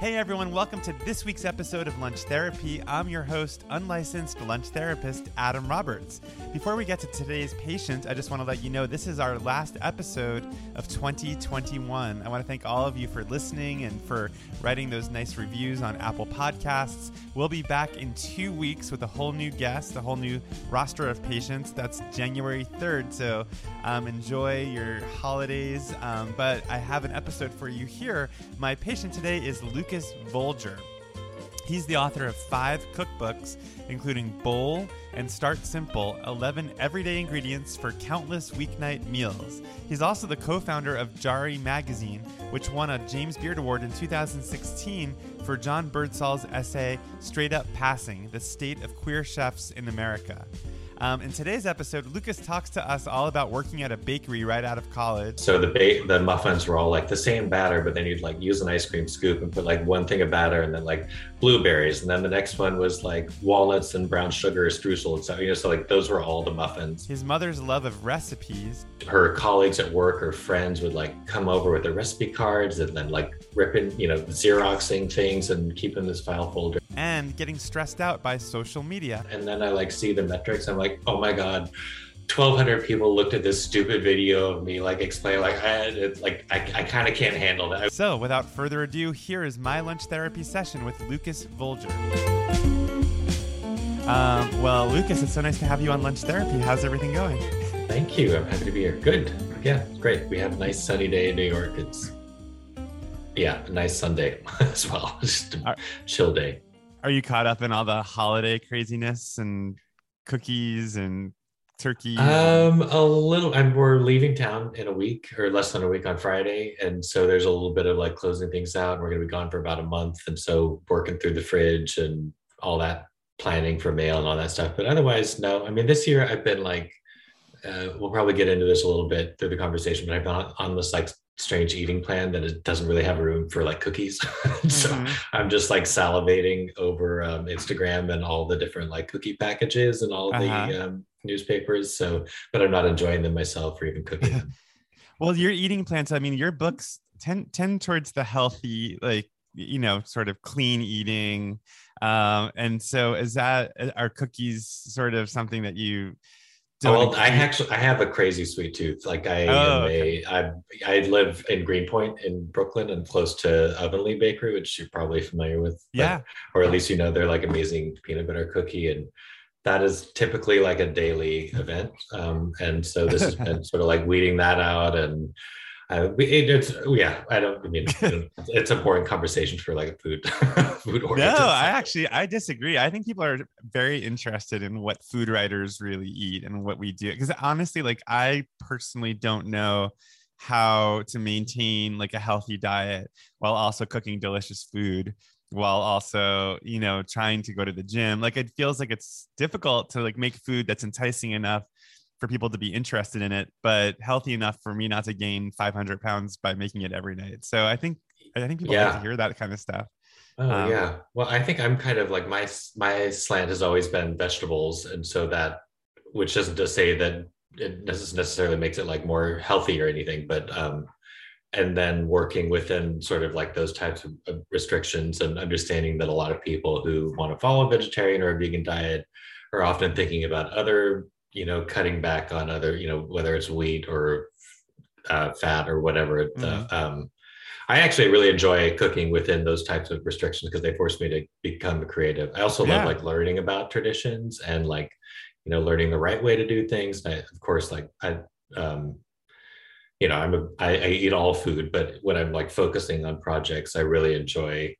Hey everyone, welcome to this week's episode of Lunch Therapy. I'm your host, unlicensed lunch therapist Adam Roberts. Before we get to today's patient, I just want to let you know this is our last episode of 2021. I want to thank all of you for listening and for writing those nice reviews on Apple Podcasts. We'll be back in two weeks with a whole new guest, a whole new roster of patients. That's January 3rd, so um, enjoy your holidays. Um, but I have an episode for you here. My patient today is Lukas Volger. He's the author of five cookbooks, including Bowl and Start Simple 11 Everyday Ingredients for Countless Weeknight Meals. He's also the co founder of Jarry Magazine, which won a James Beard Award in 2016 for John Birdsall's essay Straight Up Passing The State of Queer Chefs in America. Um, in today's episode, Lukas talks to us all about working at a bakery right out of college. So the ba- the muffins were all like the same batter, but then you'd like use an ice cream scoop and put like one thing of batter and then like blueberries, and then the next one was like walnuts and brown sugar streusel and stuff. You know, so like those were all the muffins. His mother's love of recipes. Her colleagues at work or friends would like come over with their recipe cards and then like ripping, you know, xeroxing things and keeping this file folder. And getting stressed out by social media. And then I like see the metrics. I'm like, oh my god. 1200 people looked at this stupid video of me like explain like I, it's like I, I kind of can't handle that. So without further ado here is my lunch therapy session with Lukas Volger. Um, well Lukas it's so nice to have you on lunch therapy. How's everything going? Thank you. I'm happy to be here. Good. Yeah great. We have a nice sunny day in new york. It's yeah a nice sunday as well. Just a chill day are you caught up in all the holiday craziness and cookies and turkey? Um, a little. I'm we're leaving town in a week or less than a week on Friday, and so there's a little bit of like closing things out. And we're going to be gone for about a month, and so working through the fridge and all that planning for mail and all that stuff. But otherwise, no. I mean, this year I've been like, uh, we'll probably get into this a little bit through the conversation, but I've been on, on this like strange eating plan that it doesn't really have room for like cookies. so mm-hmm. I'm just like salivating over um, Instagram and all the different like cookie packages and all uh-huh. the um, newspapers. So, but I'm not enjoying them myself or even cooking them. well, your eating plans, I mean, your books tend tend towards the healthy, like you know, sort of clean eating. Um, and so is that are cookies sort of something that you well, I actually I have a crazy sweet tooth. Like I oh, am okay. a I I live in Greenpoint in Brooklyn and close to Ovenly Bakery, which you're probably familiar with. Yeah. or at least you know they're like amazing peanut butter cookie and that is typically like a daily event. Um, and so this has been sort of like weeding that out and uh, it, it's yeah. I don't I mean it's a boring conversation for like a food food. No, I actually I disagree. I think people are very interested in what food writers really eat and what we do. Because honestly, like I personally don't know how to maintain like a healthy diet while also cooking delicious food while also you know trying to go to the gym like it feels like it's difficult to like make food that's enticing enough for people to be interested in it, but healthy enough for me not to gain 500 pounds by making it every night. So I think I think people yeah. like to hear that kind of stuff. Oh um, yeah. Well, I think I'm kind of like my my slant has always been vegetables, and so that which doesn't to say that it necessarily makes it like more healthy or anything, but um, and then working within sort of like those types of restrictions and understanding that a lot of people who want to follow a vegetarian or a vegan diet are often thinking about other you know cutting back on other you know whether it's wheat or uh, fat or whatever mm-hmm. um, i actually really enjoy cooking within those types of restrictions because they force me to become creative i also yeah. love like learning about traditions and like you know learning the right way to do things I, of course like i um, you know i'm a I, I eat all food but when i'm like focusing on projects i really enjoy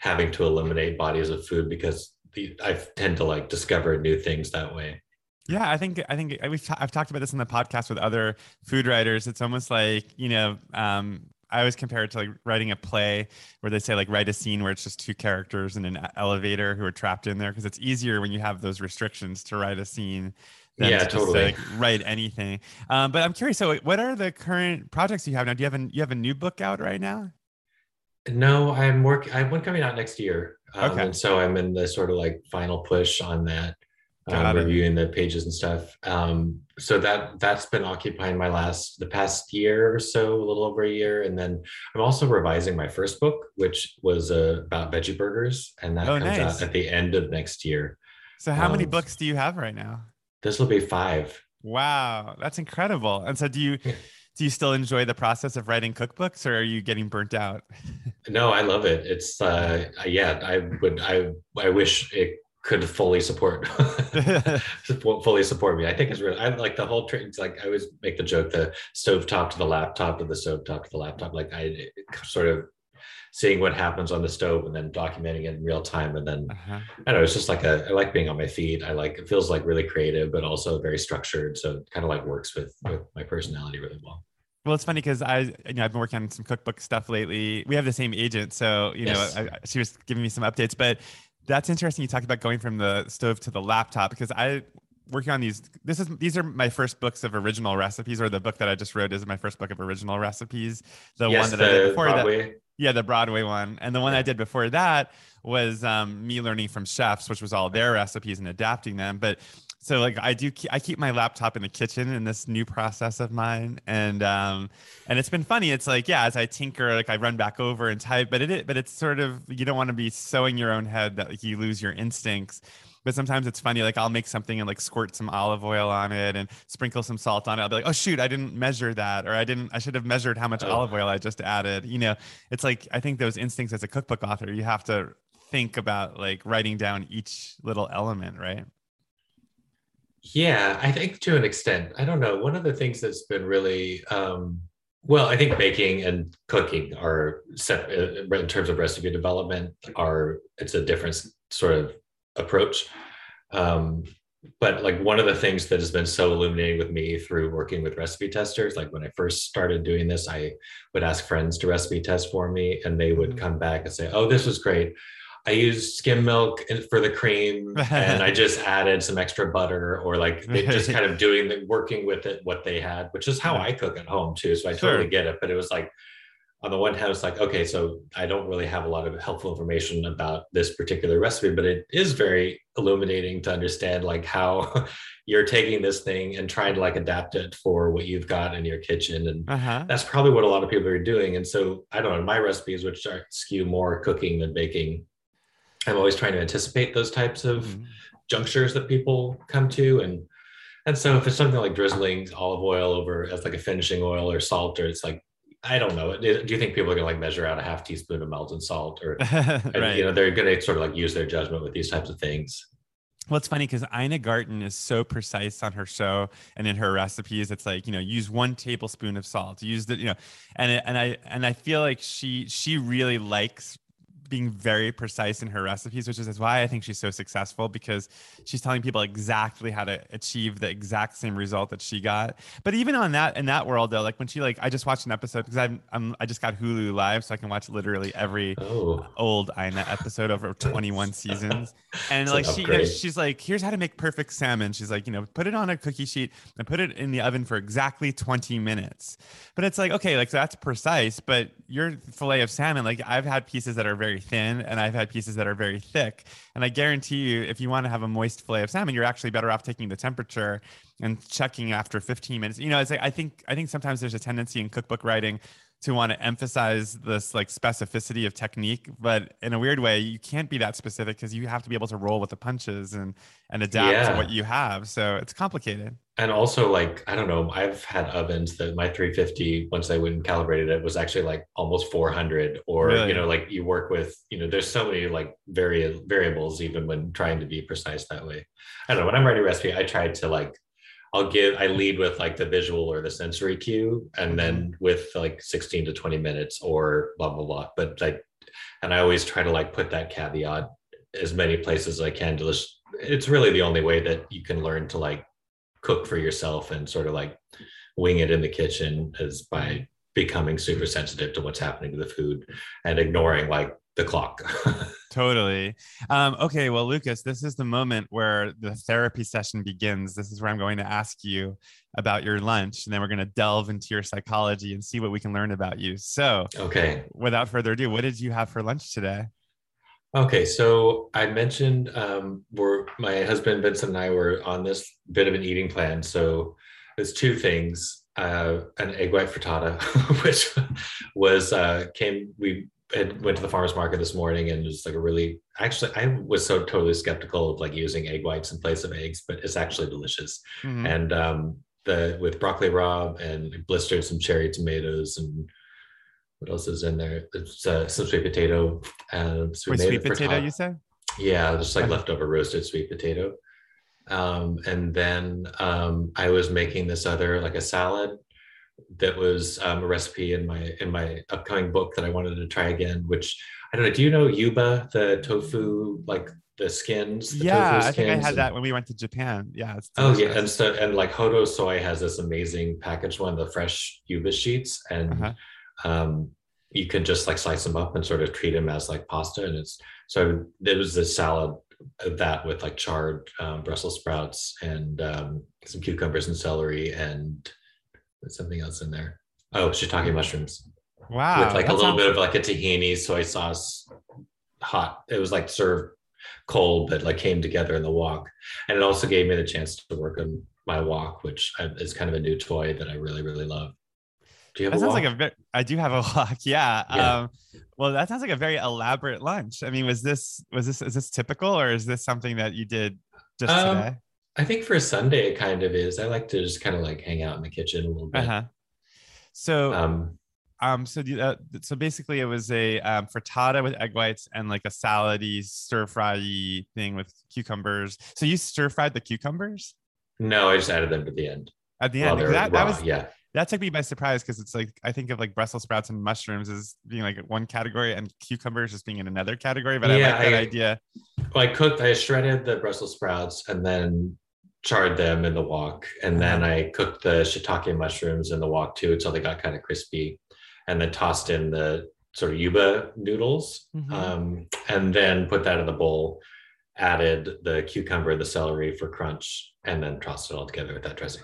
having to eliminate bodies of food because the, i tend to like discover new things that way yeah, I think I think we've t- I've talked about this in the podcast with other food writers. It's almost like you know, um, I always compare it to like writing a play where they say like write a scene where it's just two characters in an elevator who are trapped in there because it's easier when you have those restrictions to write a scene than yeah, to totally. just like write anything. Um, but I'm curious. So, what are the current projects you have now? Do you have an you have a new book out right now? No, I'm working. I have one coming out next year. Um, okay. And so I'm in the sort of like final push on that. Um, reviewing the pages and stuff. Um, so that that's been occupying my last the past year or so, a little over a year. And then I'm also revising my first book, which was uh, about veggie burgers, and that oh, comes nice. out at the end of next year. So how um, many books do you have right now? This will be five. Wow, that's incredible. And so do you do you still enjoy the process of writing cookbooks or are you getting burnt out? no, I love it. It's uh yeah, I would I I wish it could fully support fully support me. I think it's really I like the whole trick. Like I always make the joke the stove top to the laptop to the stove top to the laptop. Like I sort of seeing what happens on the stove and then documenting it in real time. And then uh-huh. I don't know, it's just like a I like being on my feet. I like it feels like really creative, but also very structured. So it kind of like works with with my personality really well. Well, it's funny because I, you know, I've been working on some cookbook stuff lately. We have the same agent, so you yes. know, I, she was giving me some updates. But that's interesting. You talked about going from the stove to the laptop because I working on these. This is these are my first books of original recipes, or the book that I just wrote is my first book of original recipes. The yes, one that I did before Broadway. that, yeah, the Broadway one, and the one I did before that was um, me learning from chefs, which was all their recipes and adapting them. But so like I do I keep my laptop in the kitchen in this new process of mine and um and it's been funny. It's like yeah as I tinker like I run back over and type but it but it's sort of you don't want to be sewing your own head that like, you lose your instincts. But sometimes it's funny like I'll make something and like squirt some olive oil on it and sprinkle some salt on it. I'll be like oh shoot I didn't measure that or I didn't I should have measured how much oh. olive oil I just added. You know it's like I think those instincts as a cookbook author you have to think about like writing down each little element right yeah, I think to an extent. I don't know. One of the things that's been really um, well, I think baking and cooking are set uh, in terms of recipe development are it's a different sort of approach. Um, but like one of the things that has been so illuminating with me through working with recipe testers, like when I first started doing this, I would ask friends to recipe test for me, and they would mm-hmm. come back and say, "Oh, this was great." I used skim milk for the cream and I just added some extra butter or like they just kind of doing the working with it what they had, which is how I cook at home too. So I sure. totally get it. But it was like on the one hand, it's like, okay, so I don't really have a lot of helpful information about this particular recipe, but it is very illuminating to understand like how you're taking this thing and trying to like adapt it for what you've got in your kitchen. And uh-huh. that's probably what a lot of people are doing. And so I don't know, my recipes, which are skew more cooking than baking, I'm always trying to anticipate those types of mm-hmm. junctures that people come to. And and so if it's something like drizzling olive oil over as like a finishing oil or salt, or it's like I don't know. Do you think people are gonna like measure out a half teaspoon of Maldon salt, or right. you know they're gonna sort of like use their judgment with these types of things? Well, it's funny because Ina Garten is so precise on her show and in her recipes. It's like you know, use one tablespoon of salt. Use the you know, and and I and I feel like she she really likes being very precise in her recipes, which is why I think she's so successful because she's telling people exactly how to achieve the exact same result that she got. But even on that in that world though, like when she like I just watched an episode because I'm, I'm I just got Hulu live so I can watch literally every oh. old Ina episode over 21 seasons. And like she she's like, here's how to make perfect salmon. She's like, you know, put it on a cookie sheet and put it in the oven for exactly 20 minutes. But it's like, okay, like so that's precise, but your fillet of salmon, like I've had pieces that are very thin and I've had pieces that are very thick. And I guarantee you, if you want to have a moist fillet of salmon, you're actually better off taking the temperature and checking after 15 minutes. You know, it's like I think I think sometimes there's a tendency in cookbook writing to want to emphasize this like specificity of technique but in a weird way you can't be that specific because you have to be able to roll with the punches and and adapt yeah. to what you have so it's complicated and also like i don't know i've had ovens that my 350 once i went and calibrated it was actually like almost 400 or really? you know like you work with you know there's so many like vari- variables even when trying to be precise that way i don't know when i'm writing a recipe i try to like I'll give I lead with like the visual or the sensory cue and then mm-hmm. with like 16 to 20 minutes or blah blah blah. But like and I always try to like put that caveat as many places as I can to just it's really the only way that you can learn to like cook for yourself and sort of like wing it in the kitchen is by becoming super sensitive to what's happening to the food and ignoring like the clock. totally. Um, okay, well, Lukas, this is the moment where the therapy session begins. This is where I'm going to ask you about your lunch, and then we're going to delve into your psychology and see what we can learn about you. So, okay, without further ado, what did you have for lunch today? Okay, so I mentioned um, we're my husband Vincent and I were on this bit of an eating plan. So there's two things: uh, an egg white frittata, which was uh, came we had went to the farmers market this morning and was like a really actually I was so totally skeptical of like using egg whites in place of eggs, but it's actually delicious. Mhm. And um, the with broccoli rabe and blistered some cherry tomatoes and what else is in there? It's uh, some sweet potato. And so Wait, sweet potato, top- you said? Yeah, just like leftover roasted sweet potato. Um, and then um, I was making this other like a salad that was um, a recipe in my in my upcoming book that I wanted to try again. Which I don't know. Do you know yuba, the tofu, like the skins? The Yeah, tofu I think I had and- that when we went to Japan. Yeah. It's Oh yeah, and so and like Hodo Soy has this amazing packaged one, the fresh yuba sheets, and Uh-huh. um, you can just like slice them up and sort of treat them as like pasta. And it's so there was this salad of that with like charred um, Brussels sprouts and um, some cucumbers and celery and there's something else in there. Oh, shiitake mushrooms Wow. with like a little bit of like a tahini soy sauce, hot. It was like served cold, but like came together in the wok. And it also gave me the chance to work on my wok, which is kind of a new toy that I really, really love. Do you have That a sounds wok? like a very, I do have a walk. Yeah. Yeah. Um, well, that sounds like a very elaborate lunch. I mean, was this, was this, is this typical or is this something that you did just Um, today? I think for a Sunday, it kind of is. I like to just kind of like hang out in the kitchen a little bit. Uh-huh. So, um, Um, so, you- uh, so basically it was a um, frittata with egg whites and like a salady stir fry thing with cucumbers. So you stir fried the cucumbers no, I just added them to the end. at the end. That, that was, yeah. that took me by surprise because it's like I think of like Brussels sprouts and mushrooms as being like one category and cucumbers just being in another category. But I Yeah, like that I- idea. Well, I cooked, I shredded the Brussels sprouts and then charred them in the wok. And then Uh-huh. I cooked the shiitake mushrooms in the wok too until they got kind of crispy. And then tossed in the sort of yuba noodles. Mhm. Um, and then put that in the bowl, added the cucumber, the celery for crunch, and then tossed it all together with that dressing.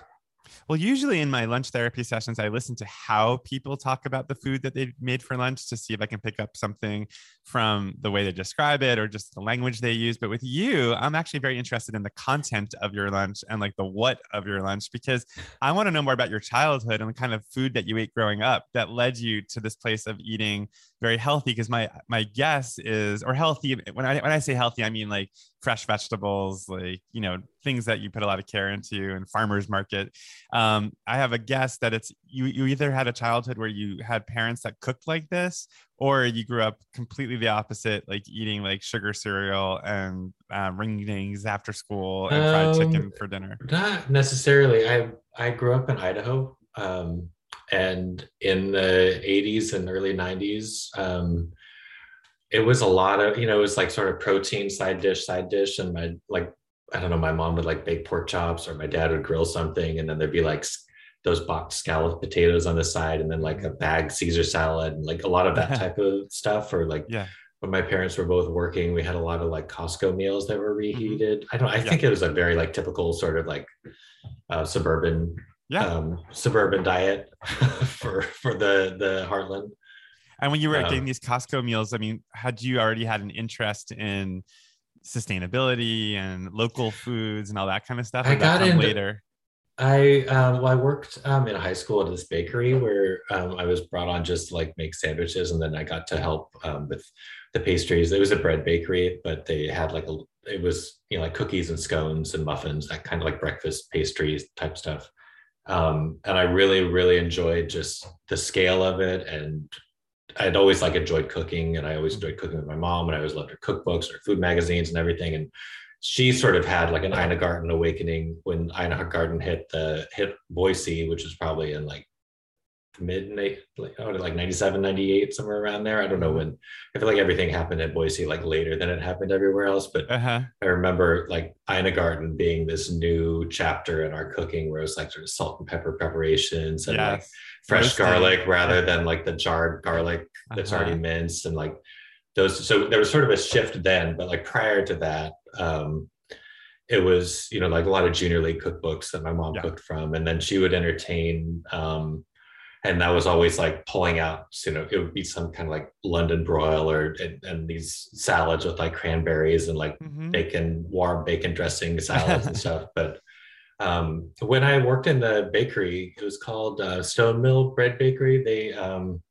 Well, usually in my lunch therapy sessions, I listen to how people talk about the food that they've made for lunch to see if I can pick up something from the way they describe it or just the language they use. But with you, I'm actually very interested in the content of your lunch and like the what of your lunch because I want to know more about your childhood and the kind of food that you ate growing up that led you to this place of eating very healthy. Because my my guess is, or healthy. When I when I say healthy, I mean like fresh vegetables, like you know things that you put a lot of care into, and farmers market um, I have a guess that it's you. You either had a childhood where you had parents that cooked like this, or you grew up completely the opposite, like eating like sugar cereal and um, ring dings after school and fried Um, chicken for dinner. Not necessarily. I I grew up in Idaho, um, and in the '80s and early '90s, um, it was a lot of you know it was like sort of protein side dish, side dish, and my like I don't know, my mom would like bake pork chops, or my dad would grill something, and then there'd be like those boxed scalloped potatoes on the side, and then like a bag Caesar salad, and like a lot of that type of stuff, or like Yeah, when my parents were both working, we had a lot of like Costco meals that were reheated. I don't. I Mm-hmm. Yeah. think it was a very like typical sort of like uh, suburban yeah. um, suburban diet for for the the Heartland. And when you were um, getting these Costco meals, I mean, had you already had an interest in sustainability and local foods and all that kind of stuff? I got into- later. I um, well, I worked um, in high school at this bakery where um, I was brought on just to like make sandwiches, and then I got to help um, with the pastries. It was a bread bakery, but they had like a it was you know like cookies and scones and muffins, that kind of like breakfast pastries type stuff. Um, and I really really enjoyed just the scale of it, and I'd always like enjoyed cooking, and I always mm. enjoyed cooking with my mom, and I always loved her cookbooks, her food magazines, and everything, and she sort of had like an Ina Garten awakening when Ina Garten hit the hit Boise, which was probably in like mid like oh, like 97, 98, somewhere around there. I don't know when. I feel like everything happened at Boise like later than it happened everywhere else. But Uh huh. I remember like Ina Garten being this new chapter in our cooking where it was like sort of salt and pepper preparations and like fresh Roasting. garlic rather than like the jarred garlic that's Uh-huh. already minced and like those so there was sort of a shift then but like prior to that um it was you know like a lot of junior league cookbooks that my mom Yeah. cooked from and then she would entertain um and that was always like pulling out you know it would be some kind of like london broil or and, and these salads with like cranberries and like mm-hmm. bacon warm bacon dressing salads and stuff but um, when i worked in the bakery it was called uh, stone mill bread bakery they um,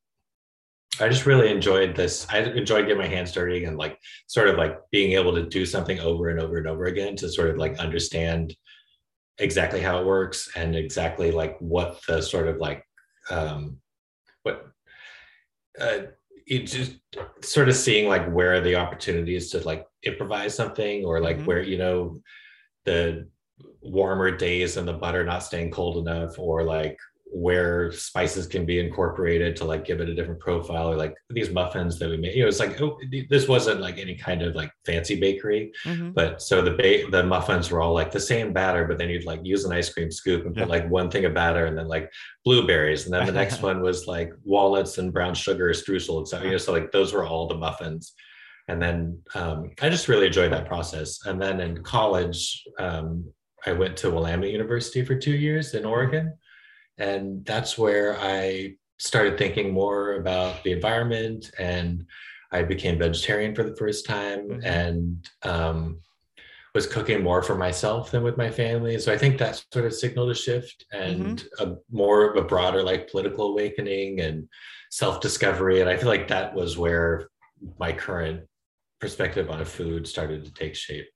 I just really enjoyed this. I enjoyed getting my hands dirty and like sort of like being able to do something over and over and over again to sort of like understand exactly how it works and exactly like what the sort of like um, what uh, it just sort of seeing like where are the opportunities to like improvise something or like mm-hmm. where you know the warmer days and the butter not staying cold enough or like where spices can be incorporated to like give it a different profile or like these muffins that we made you know it's like oh this wasn't like any kind of like fancy bakery mm-hmm. but so the ba- the muffins were all like the same batter but then you'd like use an ice cream scoop and yeah. put like one thing of batter and then like blueberries and then the next one was like walnuts and brown sugar streusel and stuff you know so like those were all the muffins and then um, i just really enjoyed that process and then in college um, i went to willamette university for two years in oregon and that's where I started thinking more about the environment and I became vegetarian for the first time mm-hmm. and um, was cooking more for myself than with my family. So I think that sort of signaled a shift and mm-hmm. a more of a broader like political awakening and self-discovery. And I feel like that was where my current perspective on food started to take shape.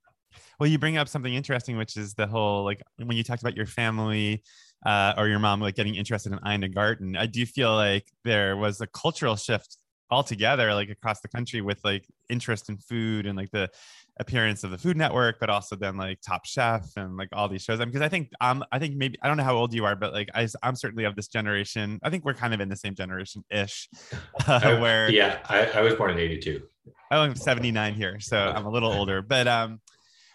Well, you bring up something interesting, which is the whole like when you talked about your family uh, or your mom like getting interested in Ina Garten. I do feel like there was a cultural shift altogether, like across the country, with like interest in food and like the appearance of the Food Network, but also then like Top Chef and like all these shows. I'm because I, mean, I think um, I think maybe I don't know how old you are, but like I, I'm certainly of this generation. I think we're kind of in the same generation ish. Uh, where yeah, I, I was born in '82. I'm 79 here, so I'm a little older. But um,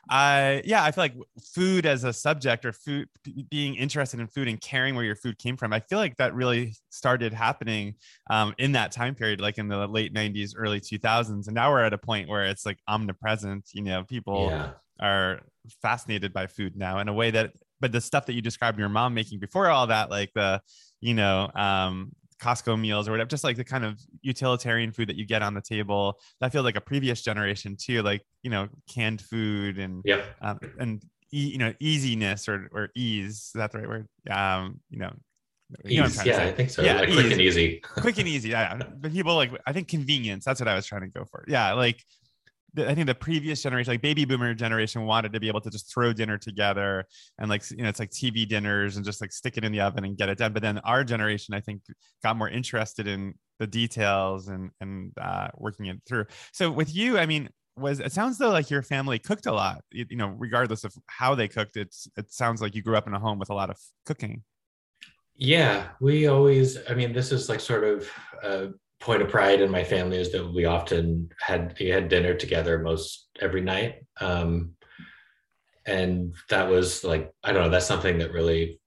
I yeah, I feel like food as a subject or food being interested in food and caring where your food came from. I feel like that really started happening um, in that time period, like in the late '90s, early 2000s, and now we're at a point where it's like omnipresent. You know, people yeah. are fascinated by food now in a way that, but the stuff that you described your mom making before all that, like the you know um, Costco meals or whatever, just like the kind of utilitarian food that you get on the table. That feels like a previous generation too, like you know, canned food and yeah, um, and e- you know, easiness or or ease. Is that the right word? Um, you know, you know yeah, I think so. Yeah, like quick and easy. quick and easy. Yeah, but people like I think convenience. That's what I was trying to go for. Yeah, like I think the previous generation, like baby boomer generation, wanted to be able to just throw dinner together and like you know it's like TV dinners and just like stick it in the oven and get it done. But then our generation, I think, got more interested in the details and and uh, working it through. So with you, I mean, was it sounds though like your family cooked a lot. You, you know, regardless of how they cooked, it's it sounds like you grew up in a home with a lot of cooking. Yeah, we always. I mean, this is like sort of. Uh, point of pride in my family is that we often had we had dinner together most every night. Um, and that was like i don't know that's something that really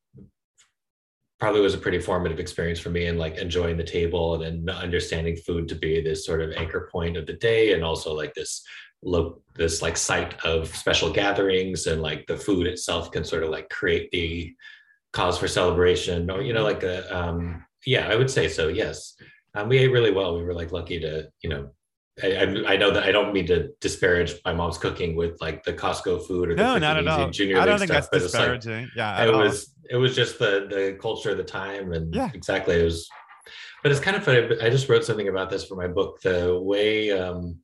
probably was a pretty formative experience for me and like enjoying the table and then understanding food to be this sort of anchor point of the day and also like this look this like site of special gatherings and like the food itself can sort of like create the cause for celebration or you know like a um yeah i would say so yes um, we ate really well. We were like lucky to, you know, I, I, know that I don't mean to disparage my mom's cooking with like the Costco food or the no, not at all. Junior I don't think stuff, that's disparaging. Like, yeah, it was it was just the the culture of the time and yeah, exactly. It was, but it's kind of funny. I just wrote something about this for my book. The way um,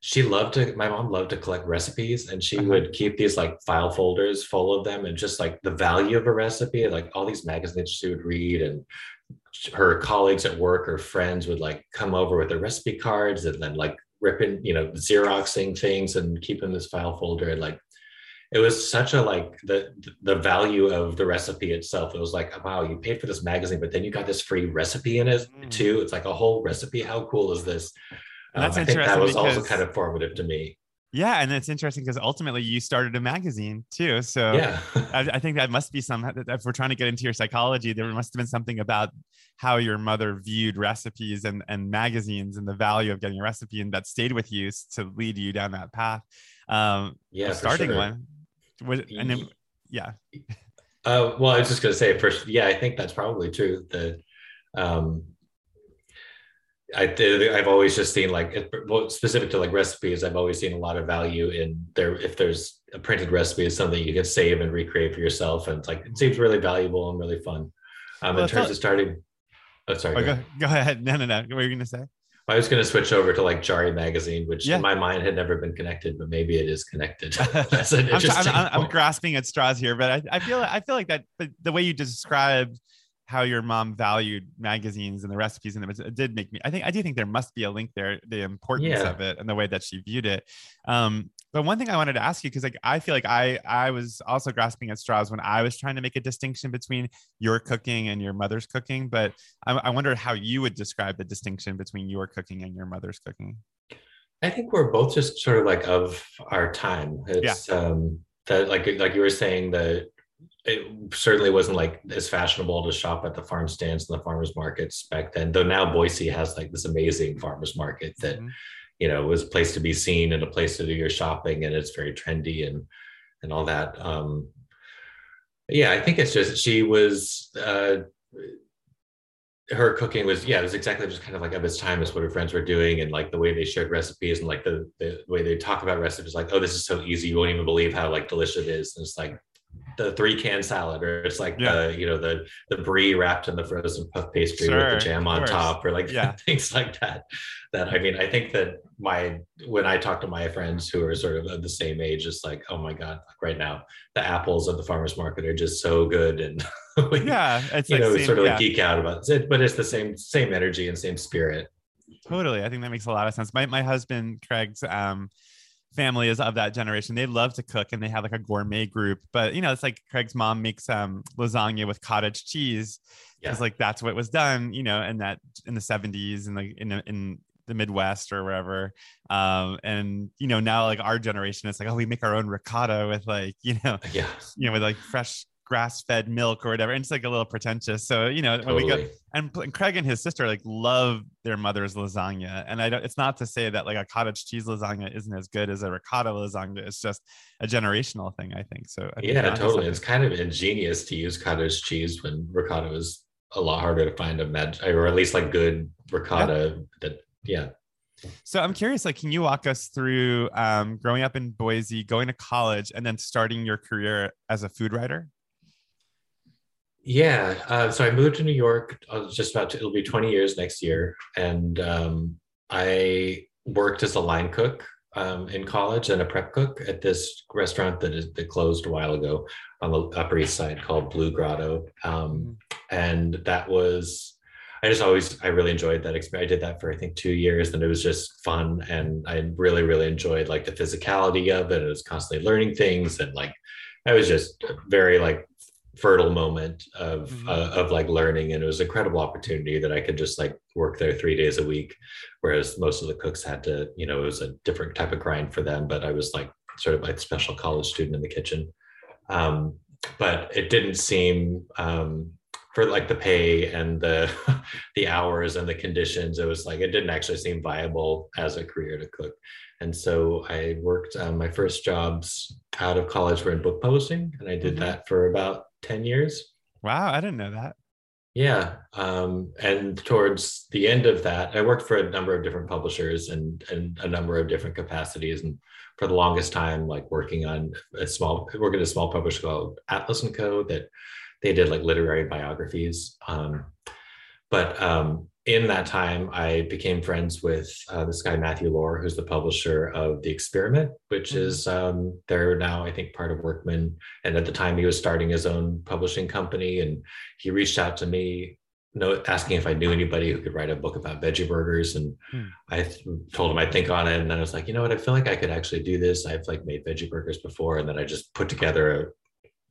she loved to, my mom loved to collect recipes, and she uh-huh. would keep these like file folders full of them, and just like the value of a recipe, like all these magazines she would read and her colleagues at work or friends would like come over with their recipe cards and then like ripping, you know, xeroxing things and keeping this file folder and like it was such a like the the value of the recipe itself. It was like, wow, you paid for this magazine, but then you got this free recipe in it mm. too. It's like a whole recipe. How cool is this? Um, I think that was also kind of formative to me. Yeah, and it's interesting because ultimately you started a magazine too. So yeah, I, I, think that must be some. If we're trying to get into your psychology, there must have been something about how your mother viewed recipes and and magazines and the value of getting a recipe, and that stayed with you to lead you down that path. Um, yeah, starting sure. one, was, and then yeah. Uh, well, I was just going to say first, yeah, I think that's probably true. The um, I, I've always just seen like specific to like recipes. I've always seen a lot of value in there. If there's a printed recipe, is something you can save and recreate for yourself, and it's like it seems really valuable and really fun. Um, well, in terms of starting, oh sorry, oh, go, go, go, ahead. No, no, no. What were you going to say? I was going to switch over to like Jarry magazine, which yeah. in my mind had never been connected, but maybe it is connected. That's an I'm, I'm, I'm, grasping at straws here, but I, I feel I feel like that the way you described how your mom valued magazines and the recipes and it did make me i think i do think there must be a link there the importance yeah. of it and the way that she viewed it um, but one thing i wanted to ask you because like i feel like i i was also grasping at straws when i was trying to make a distinction between your cooking and your mother's cooking but i, I wonder how you would describe the distinction between your cooking and your mother's cooking i think we're both just sort of like of our time it's yeah. um that like like you were saying the it certainly wasn't like as fashionable to shop at the farm stands and the farmers markets back then though now boise has like this amazing farmers market that mm-hmm. you know was a place to be seen and a place to do your shopping and it's very trendy and and all that um yeah i think it's just she was uh her cooking was yeah it was exactly just kind of like of its time as what her friends were doing and like the way they shared recipes and like the, the way they talk about recipes like oh this is so easy you won't even believe how like delicious it is and it's like the three can salad or it's like yeah. the you know the the brie wrapped in the frozen puff pastry sure, with the jam on top or like yeah. things like that that i mean i think that my when i talk to my friends who are sort of of the same age it's like oh my god like right now the apples at the farmers market are just so good and we, yeah it's you like know same, sort of like geek out about it but it's the same same energy and same spirit totally i think that makes a lot of sense my, my husband craig's um family is of that generation. They love to cook and they have like a gourmet group. But you know, it's like Craig's mom makes um lasagna with cottage cheese. Yeah. It's like that's what was done, you know, and that in the 70s and like in in the Midwest or wherever. Um, and you know, now like our generation, it's like, oh, we make our own ricotta with like, you know, yeah, you know, with like fresh grass-fed milk or whatever and it's like a little pretentious so you know totally. when we go and, and, craig and his sister like love their mother's lasagna and i don't it's not to say that like a cottage cheese lasagna isn't as good as a ricotta lasagna it's just a generational thing i think so I yeah totally it's kind of ingenious to use cottage cheese when ricotta was a lot harder to find a med or at least like good ricotta yeah. that yeah so I'm curious, like, can you walk us through um, growing up in Boise, going to college, and then starting your career as a food writer? Yeah. Uh, so I moved to New York. I was just about to, it'll be 20 years next year. And um, I worked as a line cook um, in college and a prep cook at this restaurant that, is, that closed a while ago on the Upper East Side called Blue Grotto. Um, mm-hmm. and that was, I just always, I really enjoyed that experience. I did that for, I think, two years and it was just fun. And I really, really enjoyed like the physicality of it. I was constantly learning things and like, I was just very like fertile moment of mm-hmm. uh, of like learning and it was an incredible opportunity that i could just like work there three days a week whereas most of the cooks had to you know it was a different type of grind for them but i was like sort of like special college student in the kitchen um, but it didn't seem um, for like the pay and the the hours and the conditions it was like it didn't actually seem viable as a career to cook and so i worked um, my first jobs out of college were in book publishing and i did mm-hmm. that for about 10 years. Wow, I didn't know that. Yeah. Um, and towards the end of that, I worked for a number of different publishers and, and a number of different capacities. And for the longest time, like working on a small, working at a small publisher called Atlas and Co. that they did like literary biographies. Um, but um, in that time, I became friends with uh, this guy, Matthew Lore, who's the publisher of The Experiment, which mm-hmm. is, um, they're now, I think, part of Workman. And at the time, he was starting his own publishing company. And he reached out to me, asking if I knew anybody who could write a book about veggie burgers. And mm. I th- told him I'd think on it. And then I was like, you know what? I feel like I could actually do this. I've like made veggie burgers before. And then I just put together a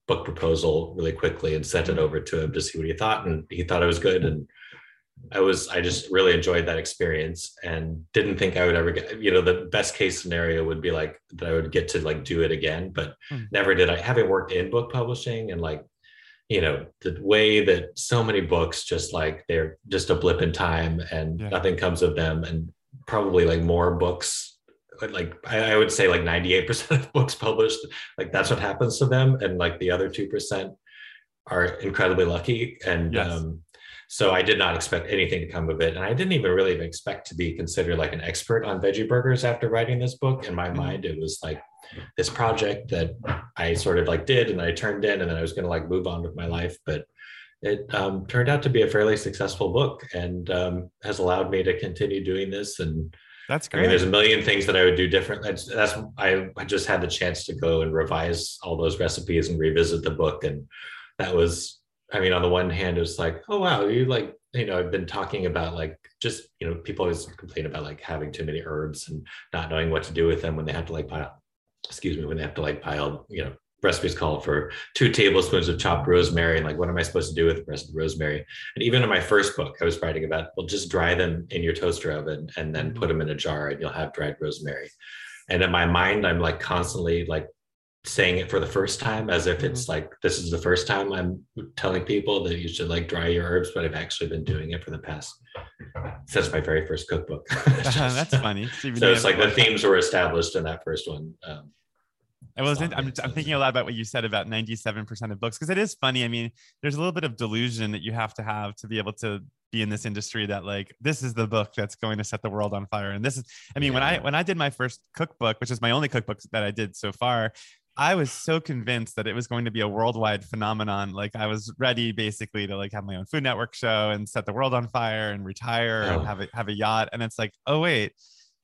book proposal really quickly and sent it hmm. over to him to see what he thought. And he thought it was good. And I was I just really enjoyed that experience and didn't think I would ever get you know the best case scenario would be like that I would get to like do it again but mm. never did I having worked in book publishing and like you know the way that so many books just like they're just a blip in time and yeah. nothing comes of them and probably like more books like I, I would say like 98% of books published like that's what happens to them and like the other 2% are incredibly lucky and yes. um so I did not expect anything to come of it. And I didn't even really expect to be considered like an expert on veggie burgers after writing this book. In my mm-hmm. mind, it was like this project that I sort of like did and I turned in and then I was going to like move on with my life. But it um, turned out to be a fairly successful book and um, has allowed me to continue doing this. And that's great. I mean, there's a million things that I would do different. That's, that's I, I just had the chance to go and revise all those recipes and revisit the book. And that was, I mean, on the one hand, it was like, oh, wow, you like, you know, I've been talking about like just, you know, people always complain about like having too many herbs and not knowing what to do with them when they have to like pile, excuse me, when they have to like pile, you know, recipes called for two tablespoons of chopped rosemary and like what am i supposed to do with the rest of the rosemary? And even in my first book i was writing about well just dry them in your toaster oven and then mm-hmm. put them in a jar and you'll have dried rosemary. And in my mind i'm like constantly like saying it for the first time as if it's mm-hmm. like this is the first time i'm telling people that you should like dry your herbs but i've actually been doing it for the past since my very first cookbook just, that's funny so, so it's like the themes were established in that first one um, I wasn't. I'm, I'm thinking a lot about what you said about 97% of books because it is funny. I mean, there's a little bit of delusion that you have to have to be able to be in this industry that like this is the book that's going to set the world on fire. And this is, I mean, yeah. when I when I did my first cookbook, which is my only cookbook that I did so far, I was so convinced that it was going to be a worldwide phenomenon. Like I was ready basically to like have my own Food Network show and set the world on fire and retire oh. and have a have a yacht. And it's like, oh wait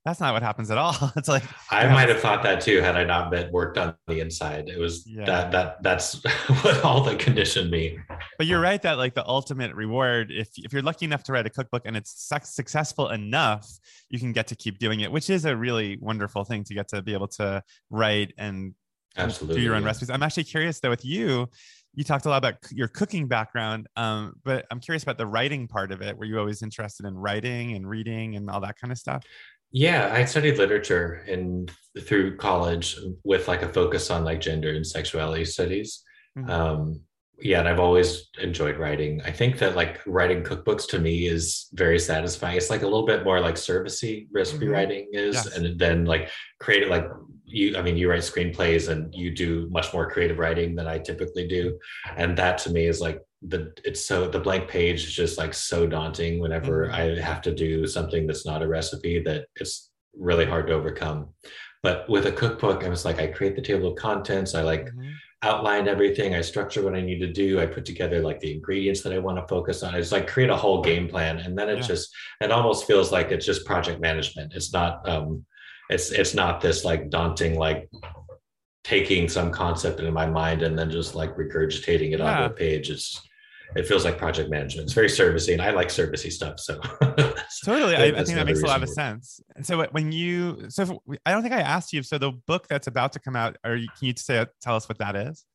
that's not what happens at all. It's like I might have thought that too had I not been worked on the inside. It was yeah. that that that's what all the conditioned me. But you're right that like the ultimate reward, if if you're lucky enough to write a cookbook and it's successful enough, you can get to keep doing it, which is a really wonderful thing to get to be able to write and absolutely do your own recipes. I'm actually curious though with you. You talked a lot about your cooking background, um, but I'm curious about the writing part of it. Were you always interested in writing and reading and all that kind of stuff? Yeah, I studied literature and through college with like a focus on like gender and sexuality studies. Mm-hmm. Um, yeah, and I've always enjoyed writing. I think that like writing cookbooks to me is very satisfying. It's like a little bit more like servicey recipe mm-hmm. writing is, yes. and then like create like you. I mean, you write screenplays and you do much more creative writing than I typically do, and that to me is like the it's so the blank page is just like so daunting whenever mm-hmm. I have to do something that's not a recipe that it's really hard to overcome. But with a cookbook, I was like, I create the table of contents. I like mm-hmm. outline everything. I structure what I need to do. I put together like the ingredients that I want to focus on. It's like create a whole game plan. And then it yeah. just, it almost feels like it's just project management. It's not, um, it's, it's not this like daunting, like taking some concept in my mind and then just like regurgitating it yeah. onto a page. It's, it feels like project management. It's very servicey, and I like servicey stuff. So totally, I, I, think that makes a lot of sense. So when you, so if, I don't think I asked you. So the book that's about to come out, are you, can you say tell us what that is?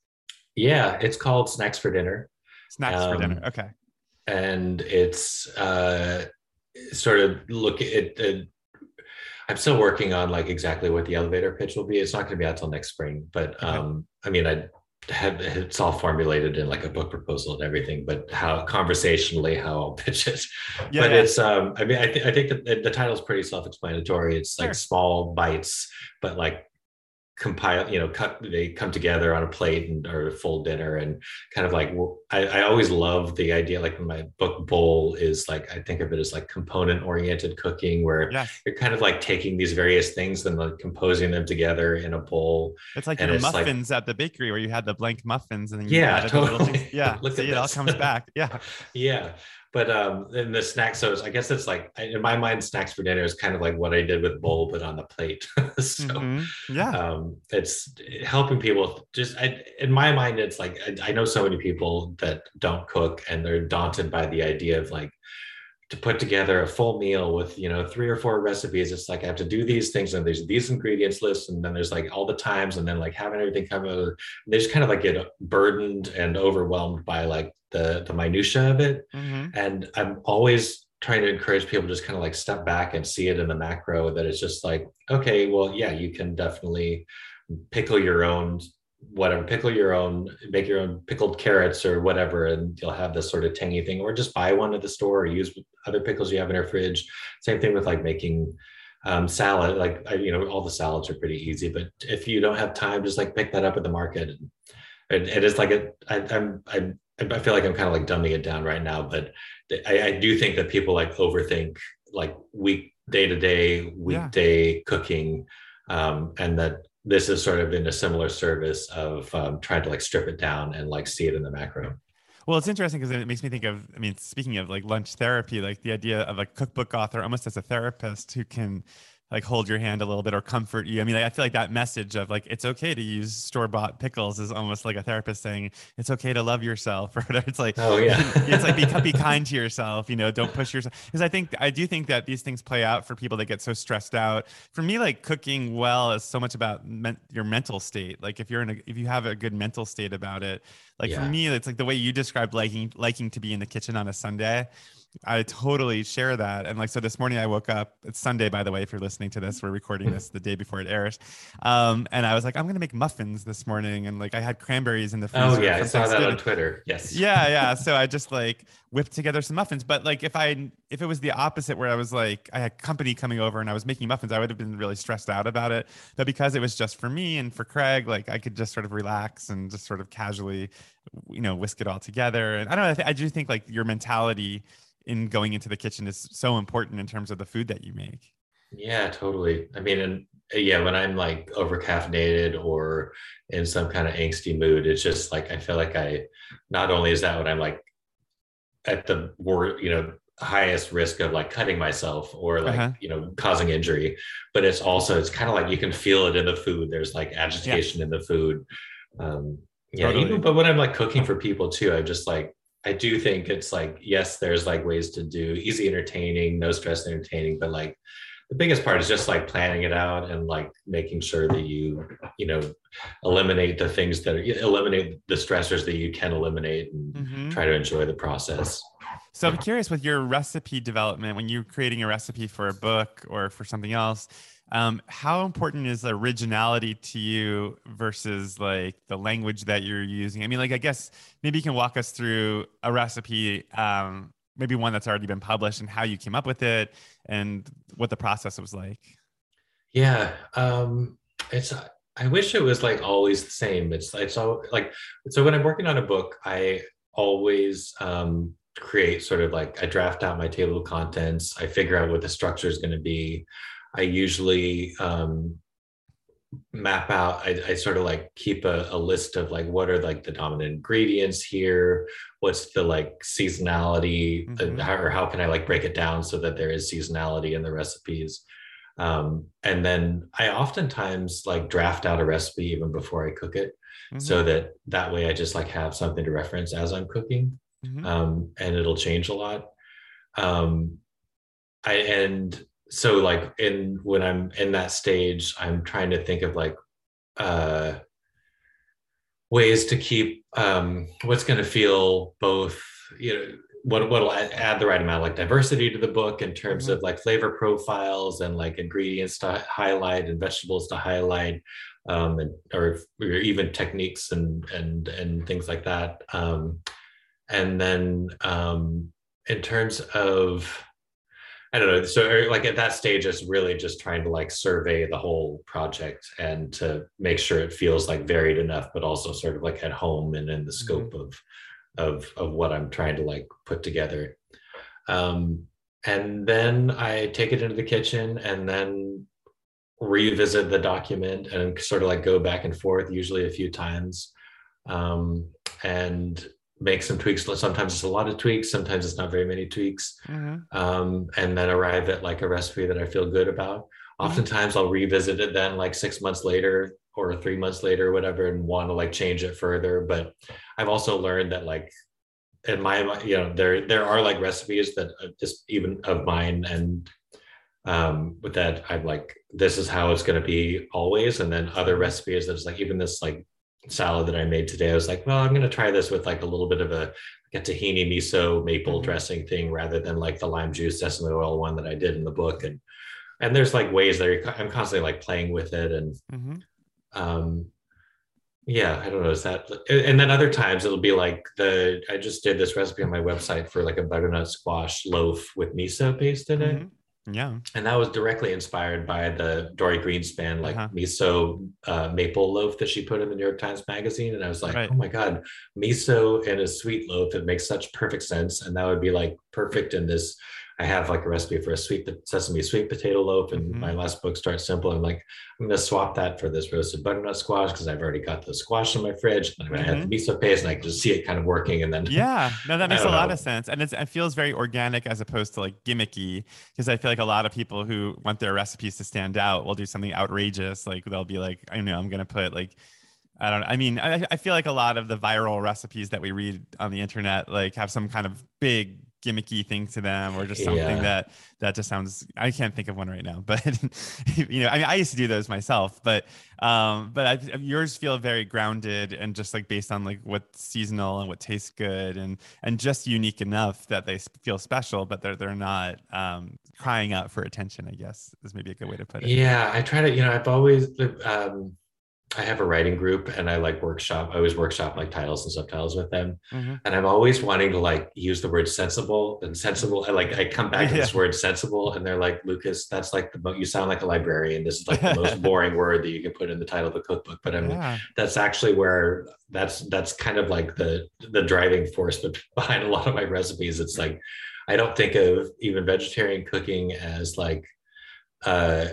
Yeah, it's called Snacks for Dinner. Snacks um, for Dinner. Okay. And it's uh, sort of look at. it. I'm still working on like exactly what the elevator pitch will be. It's not going to be out till next spring, but um, I mean, I have it's all formulated in like a book proposal and everything, but how conversationally how I'll pitch it. Yeah, but yeah. it's um I mean I, th- I think that the, the title is pretty self-explanatory. It's like sure. small bites, but like compile you know cut they come together on a plate and or a full dinner and kind of like I, I always love the idea like my book bowl is like i think of it as like component oriented cooking where yes. you're kind of like taking these various things and like composing them together in a bowl. It's like your muffins like, at the bakery where you had the blank muffins and then yeah totally. yeah Look see, it all comes back. Yeah. Yeah but um in the snack so i guess it's like in my mind snacks for dinner is kind of like what i did with bowl but on the plate. So mm-hmm. yeah. um it's helping people just I, in my mind it's like I, I know so many people that don't cook and they're daunted by the idea of like to put together a full meal with you know three or four recipes it's like i have to do these things and there's these ingredients lists and then there's like all the times and then like having everything come over they just kind of like get burdened and overwhelmed by like the the minutia of it mm-hmm. and i'm always trying to encourage people to just kind of like step back and see it in the macro that it's just like okay well yeah you can definitely pickle your own whatever pickle your own make your own pickled carrots or whatever and you'll have this sort of tangy thing or just buy one at the store or use other pickles you have in your fridge same thing with like making um, salad like you know all the salads are pretty easy but if you don't have time just like pick that up at the market and it, it is like a, I, I'm, I'm I feel like I'm kind of like dumbing it down right now, but I, I do think that people like overthink like week day to day weekday yeah. cooking um, and that this is sort of in a similar service of um, trying to like strip it down and like see it in the macro. Well, it's interesting because it makes me think of, I mean, speaking of like lunch therapy, like the idea of a cookbook author almost as a therapist who can like hold your hand a little bit or comfort you. I mean, I feel like that message of like it's okay to use store bought pickles is almost like a therapist saying it's okay to love yourself or whatever. It's like oh yeah, it's like be, be kind to yourself. You know, don't push yourself because I think I do think that these things play out for people that get so stressed out. For me, like cooking well is so much about men- your mental state. Like if you're in a if you have a good mental state about it, like yeah. for me, it's like the way you described liking liking to be in the kitchen on a Sunday I totally share that. And like, so this morning I woke up, it's Sunday, by the way, if you're listening to this, we're recording this the day before it airs. Um, and I was like, I'm going to make muffins this morning. And like, I had cranberries in the freezer. Oh yeah. I saw that on Twitter. Yes. Yeah. Yeah. so I just like whipped together some muffins. But like, if I, if it was the opposite where I was like, I had company coming over and I was making muffins, I would have been really stressed out about it. But because it was just for me and for Craig, like I could just sort of relax and just sort of casually, you know, whisk it all together. And I don't know. I, th- I do think like your mentality, in going into the kitchen is so important in terms of the food that you make. Yeah, totally. I mean, and uh, yeah, when I'm like over caffeinated or in some kind of angsty mood, it's just like I feel like I not only is that when I'm like at the more, you know, highest risk of like cutting myself or like uh-huh. you know causing injury but it's also it's kind of like you can feel it in the food there's like agitation yeah. in the food um yeah totally. even but when i'm like cooking for people too i'm just like I do think it's like, yes, there's like ways to do easy entertaining, no stress entertaining, but like the biggest part is just like planning it out and like making sure that you, you know, eliminate the things that are, eliminate the stressors that you can eliminate and mm-hmm. try to enjoy the process. So I'm curious with your recipe development, when you're creating a recipe for a book or for something else, um, how important is originality to you versus like the language that you're using? I mean, like, I guess maybe you can walk us through a recipe, um, maybe one that's already been published and how you came up with it and what the process was like. Yeah. Um, it's, I wish it was like always the same. It's, it's all like, so when I'm working on a book, I always, um, create sort of like I draft out my table of contents. I figure out what the structure is going to be. I usually um, map out I, I, sort of like keep a, a, list of like what are like the dominant ingredients here what's the like seasonality mm-hmm. how, or how can i like break it down so that there is seasonality in the recipes um, and then i oftentimes like draft out a recipe even before i cook it mm-hmm. so that that way i just like have something to reference as i'm cooking mm-hmm. um, and it'll change a lot um, I and so like in when i'm in that stage i'm trying to think of like uh ways to keep um what's going to feel both you know what what'll add the right amount of like diversity to the book in terms mm-hmm. of like flavor profiles and like ingredients to highlight and vegetables to highlight um and or, or even techniques and and and things like that um and then um in terms of I don't know. So er, like at that stage, it's really just trying to like survey the whole project and to make sure it feels like varied enough, but also sort of like at home and in the mm-hmm. scope mm-hmm. of of of what I'm trying to like put together. Um, and then I take it into the kitchen and then revisit the document and sort of like go back and forth, usually a few times. Um, and make some tweaks. Sometimes it's a lot of tweaks, sometimes it's not very many tweaks, mm-hmm. um, and then arrive at like a recipe that I feel good about. Mm-hmm. Oftentimes I'll revisit it then like six months later or three months later, or whatever, and want to like change it further. But I've also learned that like in my you know there there are like recipes that uh, just even of mine and um with that i'm like this is how it's going to be always and then other recipes that's like even this like salad that I made today, I was like, well, I'm going to try this with like a little bit of a, like a tahini miso maple mm-hmm. dressing thing rather than like the lime juice sesame oil one that I did in the book. And and there's like ways that I'm constantly like playing with it and mm-hmm. um yeah, I don't know. Is that and then other times it'll be like the I just did this recipe on my website for like a butternut squash loaf with miso paste in it. Mm-hmm. Yeah. And that was directly inspired by the Dorie Greenspan like uh-huh. miso uh, maple loaf that she put in the New York Times Magazine. And I was like, right. oh my God, miso and a sweet loaf, it makes such perfect sense. And that would be like perfect in this I have like a recipe for a sweet sesame sweet potato loaf, and mm-hmm. my last book starts simple. I'm like, I'm gonna swap that for this roasted butternut squash because I've already got the squash in my fridge. And I'm gonna mm-hmm. have the miso paste, and I can just see it kind of working. And then yeah, no, that makes a lot know. of sense, and it feels very organic as opposed to like gimmicky. Because I feel like a lot of people who want their recipes to stand out will do something outrageous, like they'll be like, I know I'm gonna put like I don't I mean, I, I feel like a lot of the viral recipes that we read on the internet like have some kind of big gimmicky thing to them or just something yeah. that that just sounds i can't think of one right now but you know i mean i used to do those myself but um but I, yours feel very grounded and just like based on like what's seasonal and what tastes good and and just unique enough that they feel special but they're they're not um crying out for attention i guess is maybe a good way to put it yeah i try to you know i've always um I have a writing group and I like workshop. I always workshop like titles and subtitles with them. Mm-hmm. And I'm always wanting to like use the word sensible and sensible. I like I come back yeah. to this word sensible and they're like, Lukas, that's like the you sound like a librarian. This is like the most boring word that you can put in the title of a cookbook. But I mean yeah. that's actually where that's that's kind of like the the driving force behind a lot of my recipes. It's like I don't think of even vegetarian cooking as like uh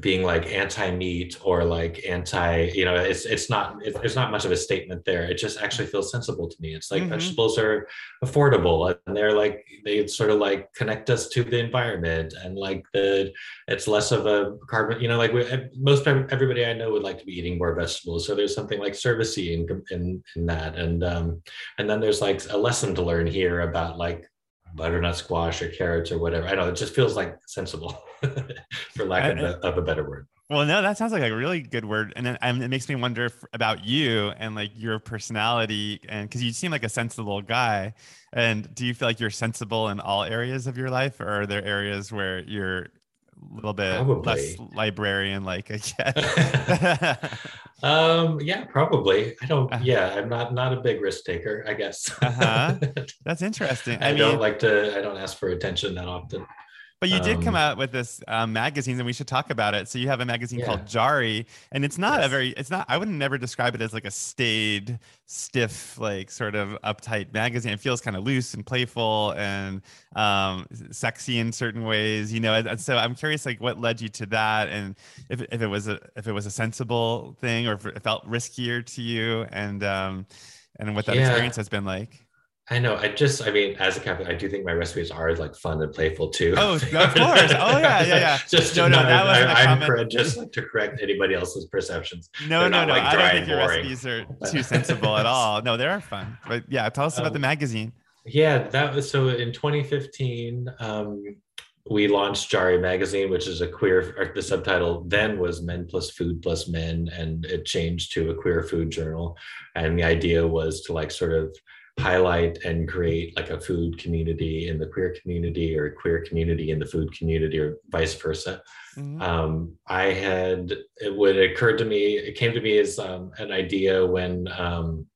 being like anti-meat or like anti you know it's it's not it's, there's not much of a statement there. It just actually feels sensible to me. It's like mm-hmm. vegetables are affordable and they're like they sort of like connect us to the environment and like the it's less of a carbon you know like we, most everybody i know would like to be eating more vegetables. So there's something like servicey in, in in that. And um and then there's like a lesson to learn here about like butternut squash or carrots or whatever. I know it just feels like sensible, for lack of, a, of, a, better word. Well, no, that sounds like a really good word, and then it makes me wonder if, about you and like your personality, and because you seem like a sensible guy. And do you feel like you're sensible in all areas of your life, or are there areas where you're little bit probably. less librarian like I guess. um yeah, probably. I don't uh, yeah, I'm not not a big risk taker, I guess. uh-huh. That's interesting. I, I mean, don't like to I don't ask for attention that often. But you did come um, out with this um, magazine, and we should talk about it. So you have a magazine yeah. called Jarry, and it's not yes. a very, it's not. I would never describe it as like a staid, stiff, like sort of uptight magazine. It feels kind of loose and playful and um, sexy in certain ways, you know. And so I'm curious, like, what led you to that, and if, if it was a if it was a sensible thing, or if it felt riskier to you, and um, and what that yeah. experience has been like. I know. I just, I mean, as a Catholic, I do think my recipes are like fun and playful too. Oh, of course. Oh, yeah, yeah, yeah. just no, no, that wasn't I, am for, just like to correct anybody else's perceptions. No, They're no, no. Like, I don't think your recipes are too sensible at all. No, they are fun. But yeah, tell us about um, the magazine. Yeah, that was so in 2015. Um, we launched Jarry magazine, which is a queer. The subtitle then was Men plus Food plus Men, and it changed to a queer food journal. And the idea was to like sort of highlight and create like a food community in the queer community or a queer community in the food community or vice versa. Mm-hmm. Um, I had it would occur to me, it came to me as um, an idea when um,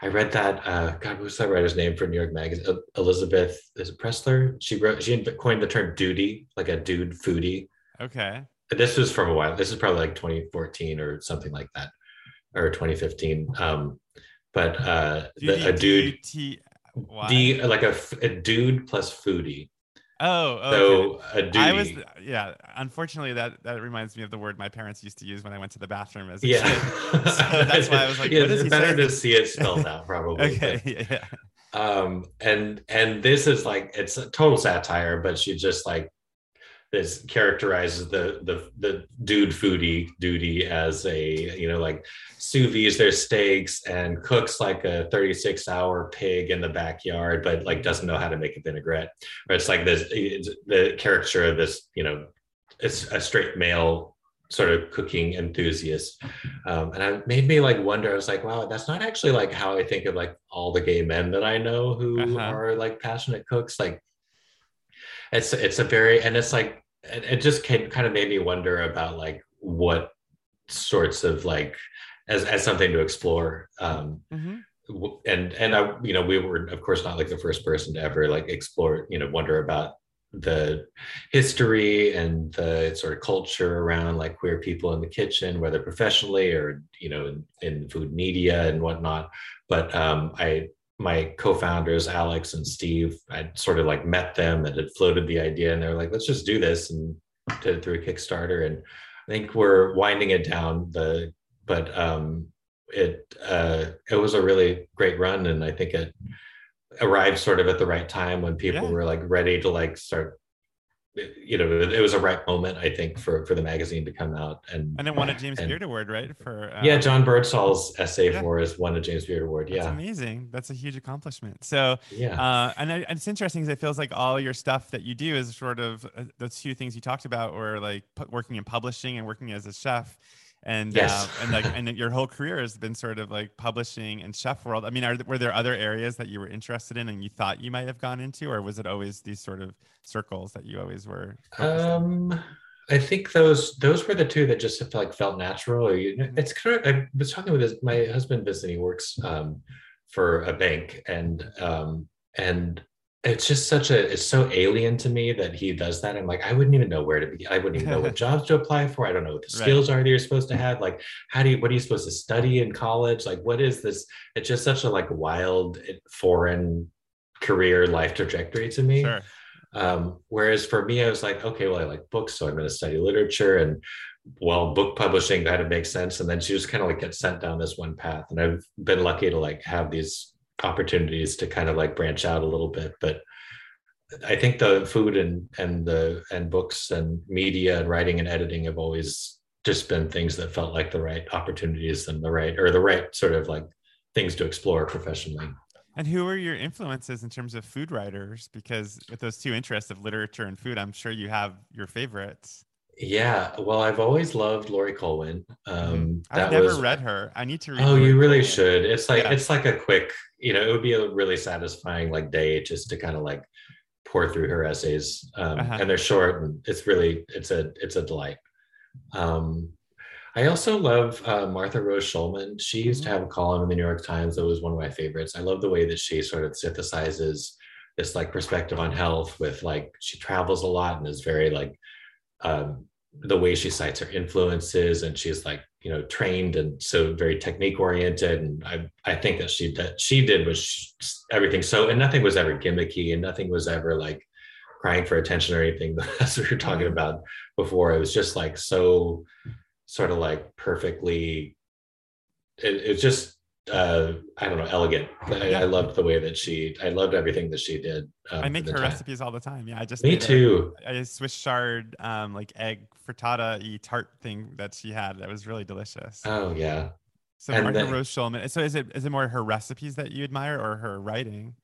I read that. Uh, God, what's that writer's name for New York Magazine? Elizabeth is it Pressler? She wrote. She coined the term "dudie," like a dude foodie. Okay. This was from a while. This is probably like 2014 or something like that, or 2015. Um, but uh, the, a dude, D, like a, a dude plus foodie. Oh, okay. so a dude. I was, yeah. Unfortunately, that that reminds me of the word my parents used to use when I went to the bathroom as a yeah. kid. so that's why I was like, yeah, it's better to see it spelled out, probably. okay, yeah. Um, and and this is like it's a total satire, but she just like this characterizes the the the dude foodie dudie as a you know like sous vide their steaks and cooks like a 36 hour pig in the backyard but like doesn't know how to make a vinaigrette. Or it's like this the caricature of this you know it's a straight male sort of cooking enthusiast. Um, and it made me like wonder i was like wow that's not actually like how i think of like all the gay men that i know who uh-huh. are like passionate cooks. Like it's it's a very and it's like it, it just came, kind of made me wonder about like what sorts of like as as something to explore um mm-hmm. and and i you know we were of course not like the first person to ever like explore you know wonder about the history and the sort of culture around like queer people in the kitchen, whether professionally or you know in, in food media and whatnot. But um, I my co-founders Alex and Steve, I sort of like met them and had floated the idea, and they were like, "Let's just do this," and did it through a Kickstarter. And I think we're winding it down. The but um, it uh, it was a really great run, and I think it arrived sort of at the right time when people yeah. were like ready to like start you know it was a right moment i think for for the magazine to come out and and it won a james and, beard award right for um, yeah john birdsall's essay yeah. for us won a james beard award yeah. that's amazing. That's a huge accomplishment. So yeah. uh, and, I, and it's interesting because it feels like all your stuff that you do is sort of uh, those two things you talked about were like working in publishing and working as a chef and yes. uh, and like and your whole career has been sort of like publishing and chef world i mean are, were there other areas that you were interested in and you thought you might have gone into or was it always these sort of circles that you always were um i think those those were the two that just felt like felt natural or you, mm-hmm. it's kind of i was talking with his, my husband Vincent he works um, for a bank and um and it's just such a it's so alien to me that he does that i'm like i wouldn't even know where to be i wouldn't even know what jobs to apply for i don't know what the skills right. are that you're supposed to have like how do you what are you supposed to study in college like what is this it's just such a like wild eh, foreign career life trajectory to me sure. um, whereas for me i was like okay well i like books so i'm going to study literature and well book publishing that would make sense and then she just kind of like get sent down this one path and i've been lucky to like have these opportunities to kind of like branch out a little bit. But i think the food and and the and books and media and writing and editing have always just been things that felt like the right opportunities and the right or the right sort of like things to explore professionally. And who are your influences in terms of food writers? Because with those two interests of literature and food i'm sure you have your favorites yeah, well, I've always loved Laurie Colwin. Mm-hmm. Um, I've never was, read her. I need to read. Her. Oh, Laurie you really Colwin. should. It's like yeah. it's like a quick, you know, it would be a really satisfying like day just to kind of like pour through her essays, um, uh-huh. and they're short and it's really it's a it's a delight. Um, I also love uh, Martha Rose Shulman. She used mm-hmm. to have a column in the New York Times that was one of my favorites. I love the way that she sort of synthesizes this like perspective on health with like she travels a lot and is very like um, the way she cites her influences and she's like you know trained and so very technique oriented and i i think that she that she did was everything. So and nothing was ever gimmicky and nothing was ever like crying for attention or anything. That's what were talking about before. It was just like so sort of like perfectly it, it just uh, I don't know, elegant. I, yeah. I, loved the way that she, I loved everything that she did. Um, I make her time. recipes all the time. Yeah, I just me too. A, a Swiss chard, um, like egg frittata y tart thing that she had. That was really delicious. Oh yeah. So and Martha then, Rose Shulman. So is it is it more her recipes that you admire or her writing?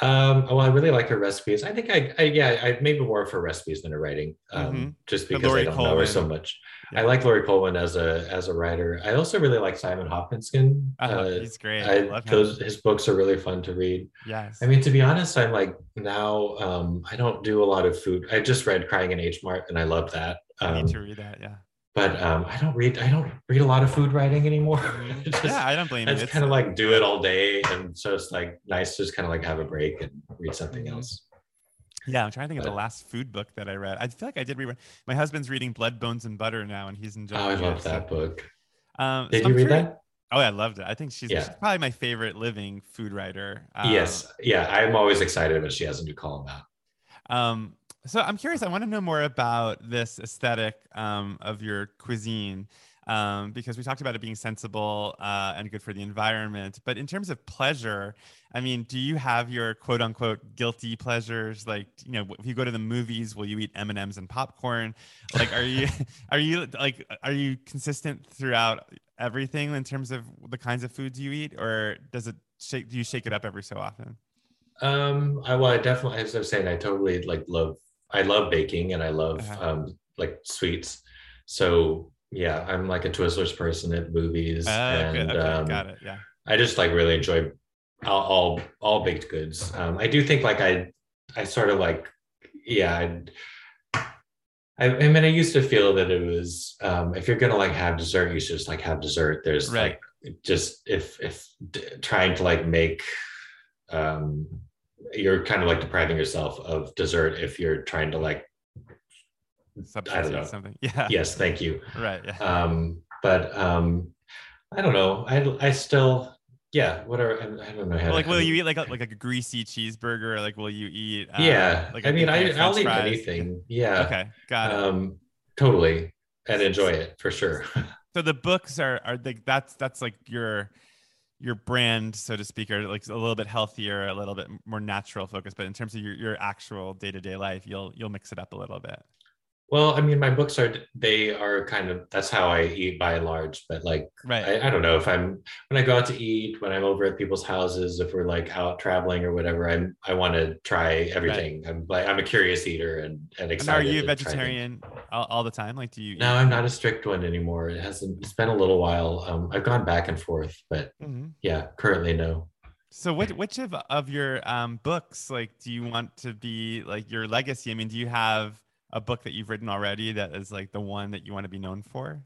Um, oh, I really like her recipes. I think I, I yeah, I maybe more of her recipes than her writing, um, mm-hmm. just because I don't Colwin. know her so much. Yeah. I like Laurie Colwin as a as a writer. I also really like Simon Hopkinson. Uh, uh, he's great. I, I those his books are really fun to read. Yes. I mean, to be honest, I'm like now um, I don't do a lot of food. I just read Crying in H Mart, and I love that. I need to um, read that. Yeah but um, I don't read I don't read a lot of food writing anymore. Just, yeah, I don't blame you. It's kind of like do it all day, and so it's like nice to just kind of like have a break and read something mm-hmm. else. Yeah, I'm trying to think but, of the last food book that I read. I feel like I did read. My husband's reading Blood, Bones, and Butter now, and he's enjoying. It. Oh, I love that so. book. Um, did so you read that? Oh, I loved it. I think she's, yeah. she's, probably my favorite living food writer. Um, yes, yeah, I'm always excited when she has a new column out. Um, so I'm curious. I want to know more about this aesthetic um, of your cuisine um, because we talked about it being sensible uh, and good for the environment. But in terms of pleasure, I mean, do you have your quote unquote guilty pleasures? Like, you know, if you go to the movies, will you eat M and M's and popcorn? Like, are you are you like are you consistent throughout everything in terms of the kinds of foods you eat, or does it shake? Do you shake it up every so often? Um, I well, I definitely, as I was saying, I totally like love I love baking and I love uh-huh. um, like sweets. So yeah, I'm like a Twizzlers person at movies, uh, and okay, um, got it. Yeah, I just like really enjoy all all, all baked goods. Um, I do think like I I sort of like yeah. I, I, I mean, I used to feel that it was um, if you're gonna like have dessert, you should just like have dessert. There's right. like just if if d- trying to like make um you're kind of like depriving yourself of dessert if you're trying to like I don't know something. Yeah. Yes, thank you. Right. Yeah. Um, but um, I don't know. I I still yeah. Whatever. I, I don't know. How well, like, will you eat like a, like a greasy cheeseburger? Or like, will you eat? Uh, yeah. Like I mean, I I'll eat fries? anything. Yeah. Okay, got it. Um, totally, and enjoy it for sure. so the books are are like that's that's like your your brand so to speak are like a little bit healthier a little bit more natural focus but in terms of your, your actual day-to-day life you'll you'll mix it up a little bit Well, I mean, my books are they are kind of that's how I eat by and large. But like, right I, I don't know if I'm when I go out to eat, when I'm over at people's houses, if we're like out traveling or whatever, I'm I want to try everything. I'm like I'm a curious eater and and and excited. are you to try things. vegetarian all, all the time like do you No, I'm not a strict one anymore. It hasn't. It's been a little while. Um, I've gone back and forth, but Mhm. yeah, currently no. so which which of, of your um books like do you want to be like your legacy i mean do you have a book that you've written already that is like the one that you want to be known for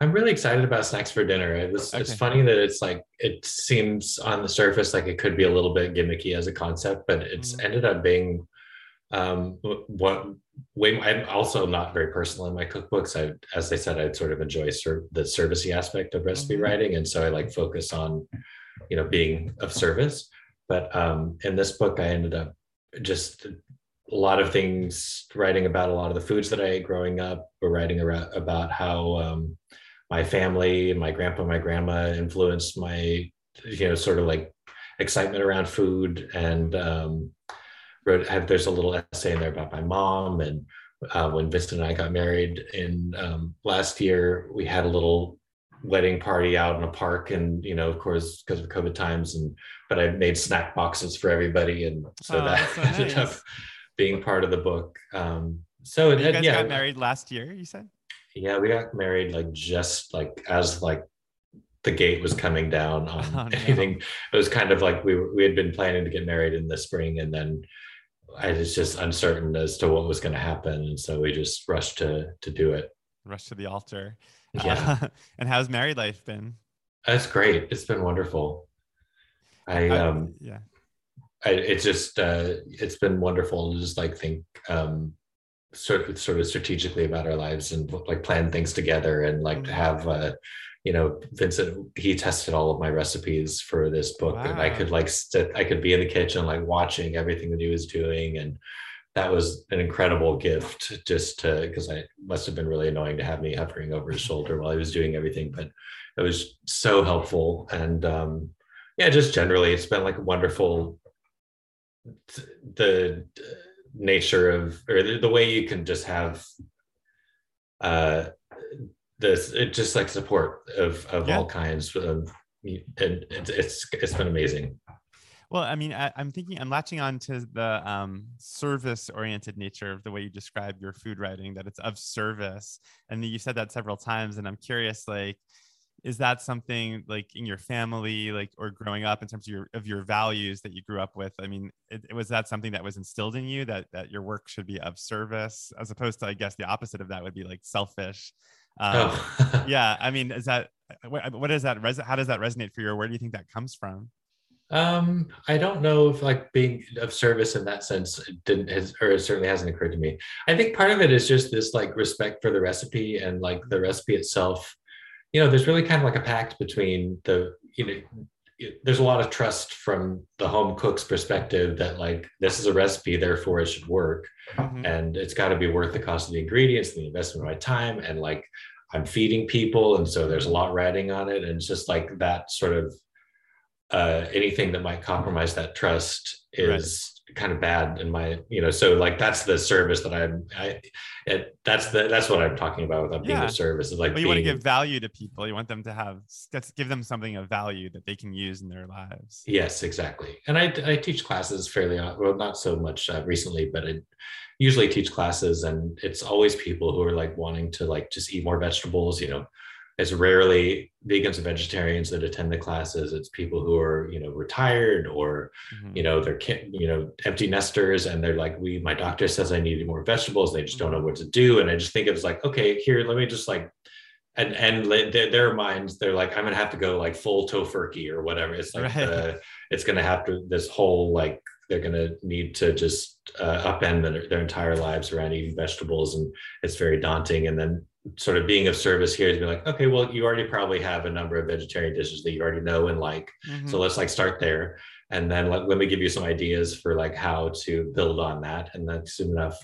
I'm really excited about snacks for dinner. It was, It's funny that it's like it seems on the surface like it could be a little bit gimmicky as a concept, but it's Mhm. ended up being um, what way. I'm also not very personal in my cookbooks. I, as I said, I sort of enjoy ser- the servicey aspect of recipe Mhm. writing, and so I like focus on, you know, being of service. But um, in this book, I ended up just a lot of things writing about a lot of the foods that I ate growing up. We're writing about, about how um, my family, and my grandpa, my grandma influenced my, you know, sort of like excitement around food. And um, wrote, have, there's a little essay in there about my mom. And uh, when Vincent and I got married in um, last year, we had a little wedding party out in a park and you know of course because of covid times and but i made snack boxes for everybody and so Oh, that that's so ended up nice. Being part of the book. Um so it, you guys yeah. got married last year you said? Yeah we got married like just like as like the gate was coming down on Oh, no. anything. It was kind of like we were, we had been planning to get married in the spring and then i was just uncertain as to what was going to happen and so we just rushed to to do it. Rush to the altar. Yeah. Uh, and how's married life been? That's great. It's been wonderful. I I- um yeah I, it's just uh, it's been wonderful to just like think um, sort of sort of strategically about our lives and like plan things together and like to Mhm. have uh, you know Vincent he tested all of my recipes for this book and I could like sit I could be in the kitchen like watching everything that he was doing and that was an incredible gift just to because I must have been really annoying to have me hovering over his shoulder while he was doing everything but it was so helpful and um, yeah just generally it's been like a wonderful the uh, nature of or the, the way you can just have uh this it just like support of of Yeah. all kinds of and it's it's it's been amazing Well, I mean, I, I'm thinking I'm latching on to the um, service-oriented nature of the way you describe your food writing, that it's of service, and you said that several times. And I'm curious, like, is that something like in your family, like, or growing up in terms of your of your values that you grew up with? I mean, it, was that something that was instilled in you that that your work should be of service, as opposed to, I guess, the opposite of that would be like selfish. Um, oh Yeah, I mean, is that what, what is that? Res- how does that resonate for you? Or where do you think that comes from? Um, I don't know if like being of service in that sense didn't has or it certainly hasn't occurred to me. I think part of it is just this like respect for the recipe and like the recipe itself. You know, there's really kind of like a pact between the you know there's a lot of trust from the home cook's perspective that like this is a recipe, therefore it should work. Mhm. and it's got to be worth the cost of the ingredients, and the investment of my time, and like I'm feeding people, and so there's a lot riding on it, and it's just like that sort of uh, anything that might compromise that trust is kind of bad in my you know so like that's the service that I'm I it, that's the that's what I'm talking about with being Yeah. of service is like Well, you want to give value to people. You want them to have let's give them something of value that they can use in their lives. Yes, exactly. And I, I teach classes fairly, well, not so much uh, recently, but I usually teach classes and it's always people who are like wanting to like just eat more vegetables, you know, it's rarely vegans and vegetarians that attend the classes. It's people who are, you know, retired or, Mhm. you know, they're, you know, empty nesters and they're like, we, my doctor says I need more vegetables. They just don't know what to do. And I just think it's like, okay, here, let me just like, and and their, their minds, they're like, I'm gonna have to go like full tofurkey or whatever. It's like Right. the, it's gonna have to this whole like they're going to need to just uh, upend their, their entire lives around eating vegetables and it's very daunting and then sort of being of service here is be like okay well you already probably have a number of vegetarian dishes that you already know and like. Mm-hmm. so let's like start there. And then let, let me give you some ideas for like how to build on that. And that's soon enough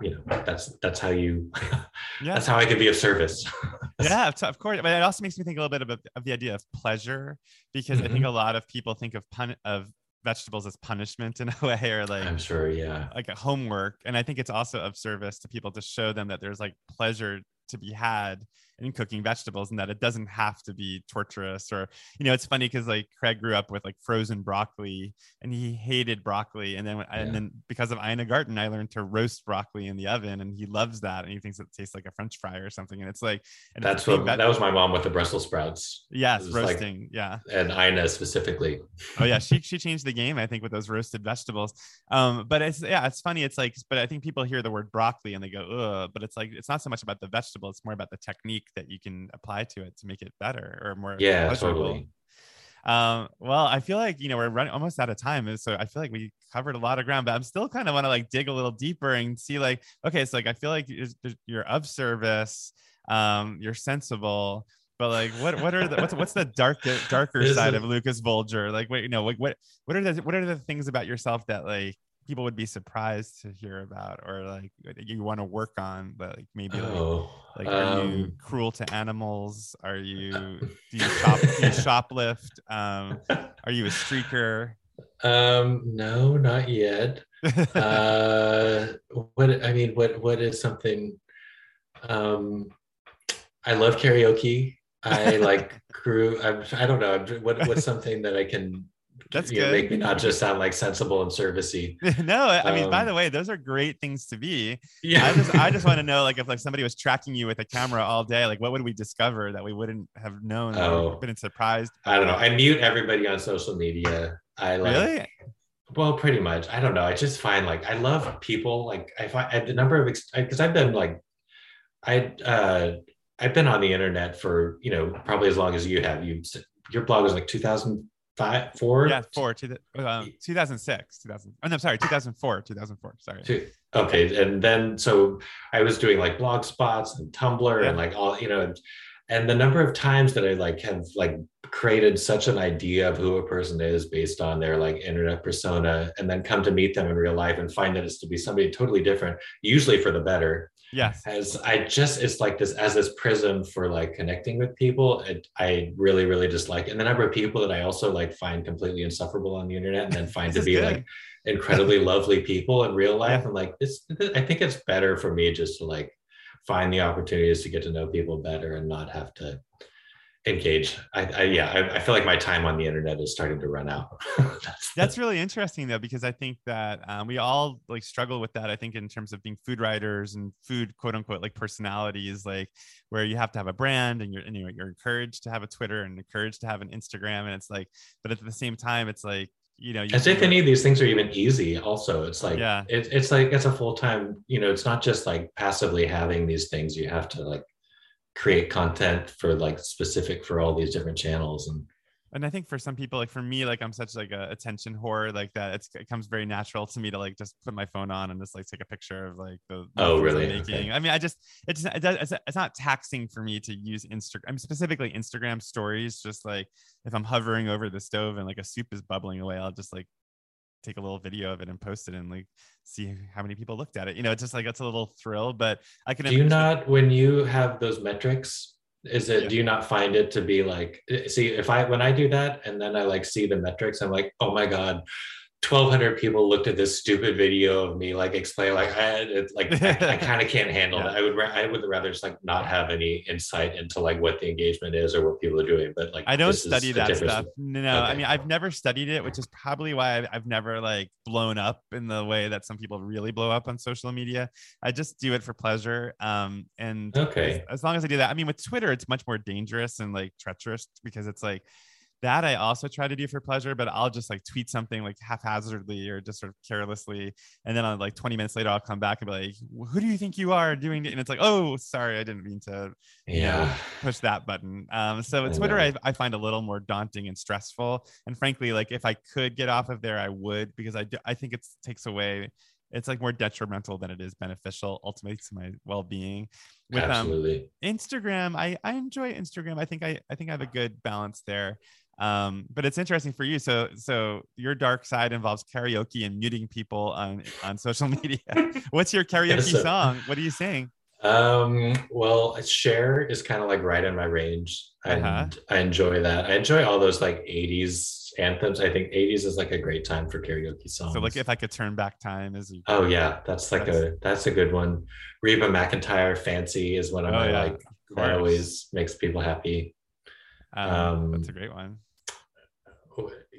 you know that's that's how you yeah. that's how i can be of service. Yeah of course. But it also makes me think a little bit of, of the idea of pleasure because mm-hmm. i think mm-hmm. a lot of people think of pun of vegetables as punishment in a way or like i'm sure yeah. like a homework. And i think it's also of service to people to show them that there's like pleasure to be had in cooking vegetables and that it doesn't have to be torturous or you know it's funny because like craig grew up with like frozen broccoli and he hated broccoli and then yeah. and then because of ina garten i learned to roast broccoli in the oven and he loves that and he thinks it tastes like a french fry or something and it's like and that's what that was my mom with the brussels sprouts. Yes roasting like, yeah. and ina specifically. Oh yeah she, she changed the game i think with those roasted vegetables. Um but it's yeah it's funny it's like but i think people hear the word broccoli and they go Ugh, but it's like it's not so much about the vegetable it's more about the technique that you can apply to it to make it better or more yeah pleasurable. totally um well i feel like you know we're running almost out of time so i feel like we covered a lot of ground but i'm still kind of want to like dig a little deeper and see like okay so like i feel like you're, of service um you're sensible but like what what are the what's what's the darker darker side of Lukas Volger like wait you know like what what are the what are the things about yourself that like people would be surprised to hear about or like you want to work on but like maybe like, oh, like are um, you cruel to animals? Are you do you shop do you shoplift? Um are you a streaker? Um no not yet. Uh what i mean what what is something um i love karaoke. I like crew i i don't know what what's something that i can that's good. Know, make me not just sound like sensible and servicey. no, I mean, by um, the way, those are great things to be. Yeah. I just, I just want to know, like, if like somebody was tracking you with a camera all day, like, what would we discover that we wouldn't have known? Oh, been surprised. I don't know. I mute everybody on social media. I like. Really? Well, pretty much. I don't know. I just find like I love people. Like I find the number of because I've been like, I uh I've been on the internet for you know probably as long as you have. You your blog was like 2000 five, four? Yeah, four. Two, um, 2006, 2000. Oh, no, sorry, 2004, 2004. Sorry. Two, okay, and then so I was doing like blog spots and Tumblr yeah. and like all you know, and the number of times that I like have like created such an idea of who a person is based on their like internet persona, and then come to meet them in real life and find that it's to be somebody totally different, usually for the better yes as i just it's like this as this prism for like connecting with people it, i really really dislike and the number of people that i also like find completely insufferable on the internet and then find to be good. like incredibly lovely people in real life yeah. and like this i think it's better for me just to like find the opportunities to get to know people better and not have to engage. I, I yeah, I, I, feel like my time on the internet is starting to run out. that's, that's really interesting though, because I think that um, we all like struggle with that. I think in terms of being food writers and food quote unquote like personalities, like where you have to have a brand and you're and you're, you're encouraged to have a Twitter and encouraged to have an Instagram, and it's like, but at the same time, it's like you know, you as if any of these things are even easy. Also, it's like yeah, it, it's like it's a full time. You know, it's not just like passively having these things. You have to like create content for like specific for all these different channels and and I think for some people, like for me, like I'm such like a attention whore, like that it's, it comes very natural to me to like just put my phone on and just like take a picture of like the, the oh really making. Okay. I mean, I just it's it does, it's, it's not taxing for me to use Instagram. I mean, specifically Instagram stories. Just like if I'm hovering over the stove and like a soup is bubbling away, I'll just like take a little video of it and post it and like see how many people looked at it. You know, it's just like it's a little thrill. But I can. Do you not when you have those metrics? Is it? Yeah. Do you not find it to be like? Eh, see, if I when I do that and then I like see the metrics, I'm like, oh my god, 1200 people looked at this stupid video of me like explain like i like i, I kind of can't handle yeah. that i would ra- i would rather just like not have any insight into like what the engagement is or what people are doing but like i don't study that stuff no okay. i mean i've never studied it which is probably why I've, I've never like blown up in the way that some people really blow up on social media i just do it for pleasure um and okay as, as long as i do that i mean with twitter it's much more dangerous and like treacherous because it's like that I also try to do for pleasure, but I'll just like tweet something like haphazardly or just sort of carelessly. And then on like 20 minutes later, I'll come back and be like, who do you think you are doing it? And it's like, oh, sorry, I didn't mean to yeah know, push that button. Um, so I Twitter. I, I find a little more daunting and stressful. And frankly, like if I could get off of there, I would because I, do, I think it takes away it's like more detrimental than it is beneficial ultimately to my well-being with um, absolutely instagram i i enjoy instagram i think i i think i have a good balance there um but it's interesting for you so so your dark side involves karaoke and muting people on on social media what's your karaoke so- song what are you sing Um, well, Cher is kind of like right in my range, and Uh-huh. I enjoy that. I enjoy all those like '80s anthems. I think '80s is like a great time for karaoke songs. so like if i could turn back time is oh yeah, that's like a that's a good one. Reba McEntire, "Fancy" is one of Oh, my yeah, like of that always makes people happy. um, um, that's a great one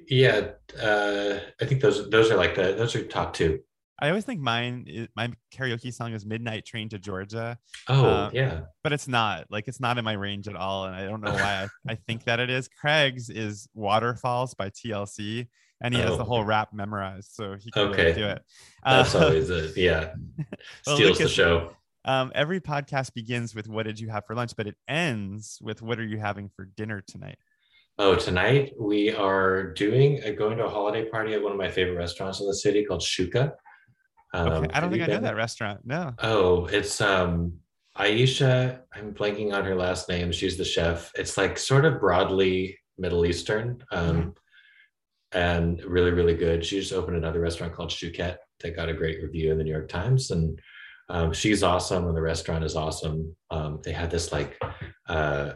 Yeah, uh, I think those those are like the those are top two. i always think mine is, my karaoke song is midnight train to georgia. Oh Uh, yeah, but it's not like it's not in my range at all and i don't know why I, I think that it is. Craig's is waterfalls by tlc and he has the Oh. whole rap memorized so he can really do it. That's Uh, always a yeah Well, steals the show. um, every podcast begins with what did you have for lunch? but it ends with what are you having for dinner tonight Oh, tonight we are doing a, going to a holiday party at one of my favorite restaurants in the city called Shuka. Um, okay i don't think i know that restaurant no Oh, it's um Aisha. I'm blanking on her last name. She's the chef. It's like sort of broadly Middle Eastern, um, Mhm. and really, really good. She just opened another restaurant called Shukette that got a great review in the New York Times, and um, she's awesome, and the restaurant is awesome. Um, they had this like uh,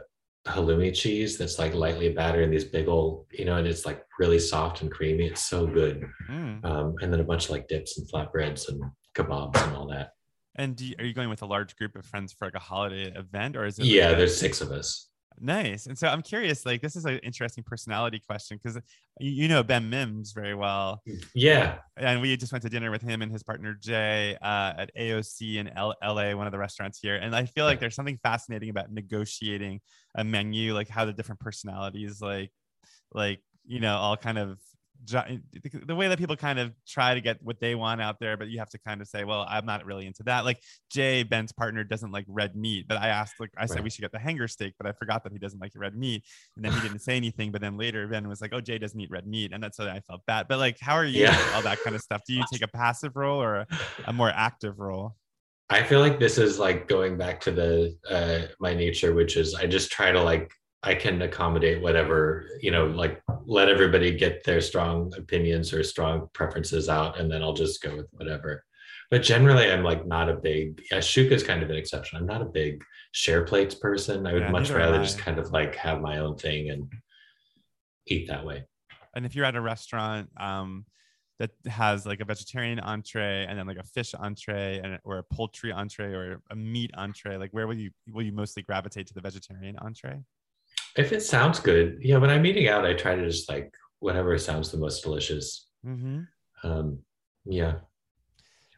halloumi cheese that's like lightly battered in these big old, you know, and it's like really soft and creamy. It's so good. Mm. Um, and then a bunch of like dips and flatbreads and kebabs and all that. and do you, are you going with a large group of friends for like a holiday event or is it like Yeah, a- there's six of us. Nice. And so I'm curious, like, this is an interesting personality question because you, know Ben Mims very well. Yeah. And we just went to dinner with him and his partner Jay uh, at AOC in L- LA, one of the restaurants here. And I feel like there's something fascinating about negotiating a menu, like how the different personalities, like, like, you know, all kind of the way that people kind of try to get what they want out there, but you have to kind of say, well, I'm not really into that. Like Jay, Ben's partner, doesn't like red meat, but I asked, like, I said Right. we should get the hanger steak, but I forgot that he doesn't like red meat, and then he didn't say anything. But then later, Ben was like, oh, Jay doesn't eat red meat, and that's why I felt bad. But like, how are you? Yeah. all that kind of stuff. Do you take a passive role or a, a more active role? I feel like this is like going back to the uh my nature, which is I just try to like I can accommodate whatever, you know, like let everybody get their strong opinions or strong preferences out, and then I'll just go with whatever. But generally, I'm like not a big. Yeah, Shuka is kind of an exception. I'm not a big share plates person. I would Yeah, much rather just kind of like have my own thing and eat that way. And if you're at a restaurant um, that has like a vegetarian entree and then like a fish entree and or a poultry entree or a meat entree, like where will you will you mostly gravitate to the vegetarian entree? If it sounds good, yeah. When I'm eating out, I try to just like whatever sounds the most delicious. Mm-hmm. Um, yeah,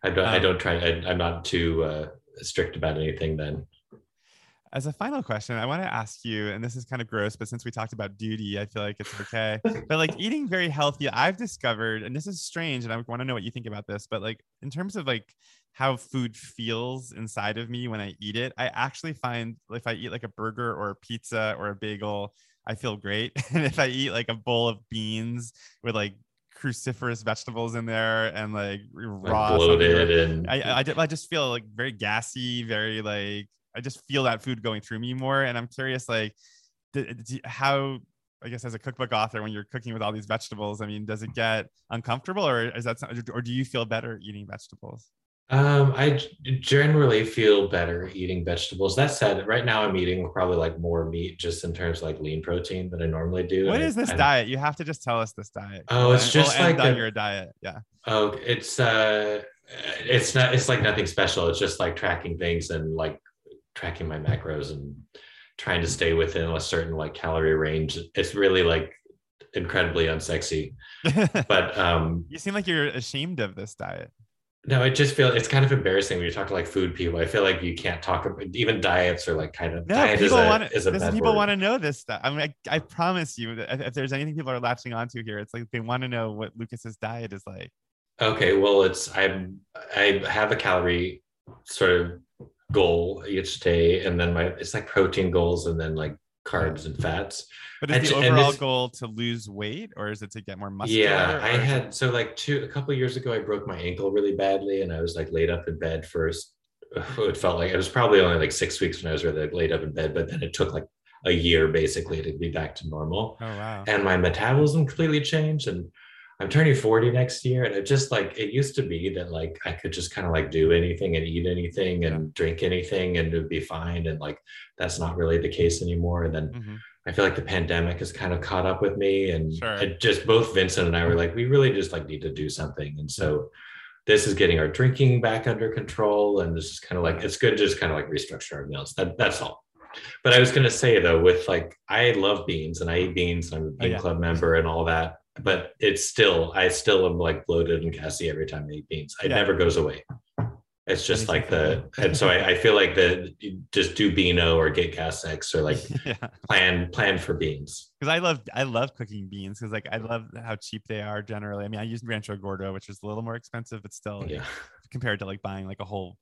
I don't. I Um, don't try. I, I'm not too uh, strict about anything. Then As a final question, I want to ask you, and this is kind of gross, but since we talked about dudie, I feel like it's okay. but like eating very healthy, I've discovered, and this is strange, and I want to know what you think about this, but like in terms of like how food feels inside of me when I eat it, I actually find if I eat like a burger or a pizza or a bagel, I feel great. and if I eat like a bowl of beans with like cruciferous vegetables in there and like like raw something bloated and I, I, I just feel like very gassy, very like I just feel that food going through me more. And I'm curious, like, d- d- how I guess as a cookbook author, when you're cooking with all these vegetables, I mean, does it get uncomfortable, or is that or do you feel better eating vegetables? Um, I generally feel better eating vegetables. That said, right now I'm eating probably like more meat, just in terms of like lean protein than I normally do. What is this I- diet? You have to just tell us this diet. Oh, it's just we'll end like a- your diet. Yeah. Oh, it's uh, it's not. It's like nothing special. It's just like tracking things and like tracking my macros and trying to stay within a certain like calorie range. It's really like incredibly unsexy. But um, you seem like you're ashamed of this diet. No, I just feel it's kind of embarrassing when you talk to like food people. I feel like you can't talk about even diets are like kind of No, diet is people a, want to. People want to know this stuff. I mean, I, I promise you that if, if there's anything people are latching onto here, it's like they want to know what Lukas's diet is like. Okay, well, it's I'm I have a calorie sort of goal each day, and then my it's like protein goals, and then like carbs and fats. But is And the overall goal to lose weight, or is it to get more muscular? Yeah, I or is it- had so like two a couple of years ago, I broke my ankle really badly, and I was like laid up in bed first. It felt like it was probably only like six weeks when I was really laid up in bed, but then it took like a year basically to be back to normal. Oh wow. and my metabolism completely changed and i'm turning 40 next year and it just like it used to be that like i could just kind of like do anything and eat anything and drink anything and it would be fine and like that's not really the case anymore and then Mhm. i feel like the pandemic has kind of caught up with me and Sure. it just both vincent and i were like we really just like need to do something and so this is getting our drinking back under control and this is kind of like it's good to just kind of like restructure our meals that, that's all but I was gonna say though, with like I love beans and I eat beans. I'm a bean Oh, yeah. club member and all that. But it's still I still am like bloated and gassy every time I eat beans. It Yeah. never goes away. It's just like the and so I, I feel like the just do beano or get gas X or like yeah, plan plan for beans. because I love I love cooking beans because like I love how cheap they are generally. I mean, I use Rancho Gordo, which is a little more expensive, but still Yeah. compared to like buying like a whole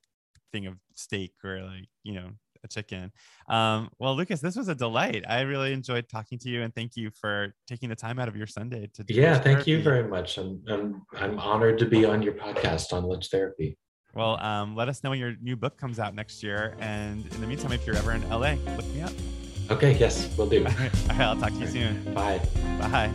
thing of steak or like you know a chicken. Um, well, Lukas, this was a delight. I really enjoyed talking to you, and thank you for taking the time out of your Sunday to do Yeah, thank you very much. I'm I'm I'm honored to be on your podcast on lunch therapy. Well, um, let us know when your new book comes out next year, and in the meantime, if you're ever in LA, look me up. Okay, yes, we'll do. All right, I'll talk to you soon. Bye. Bye.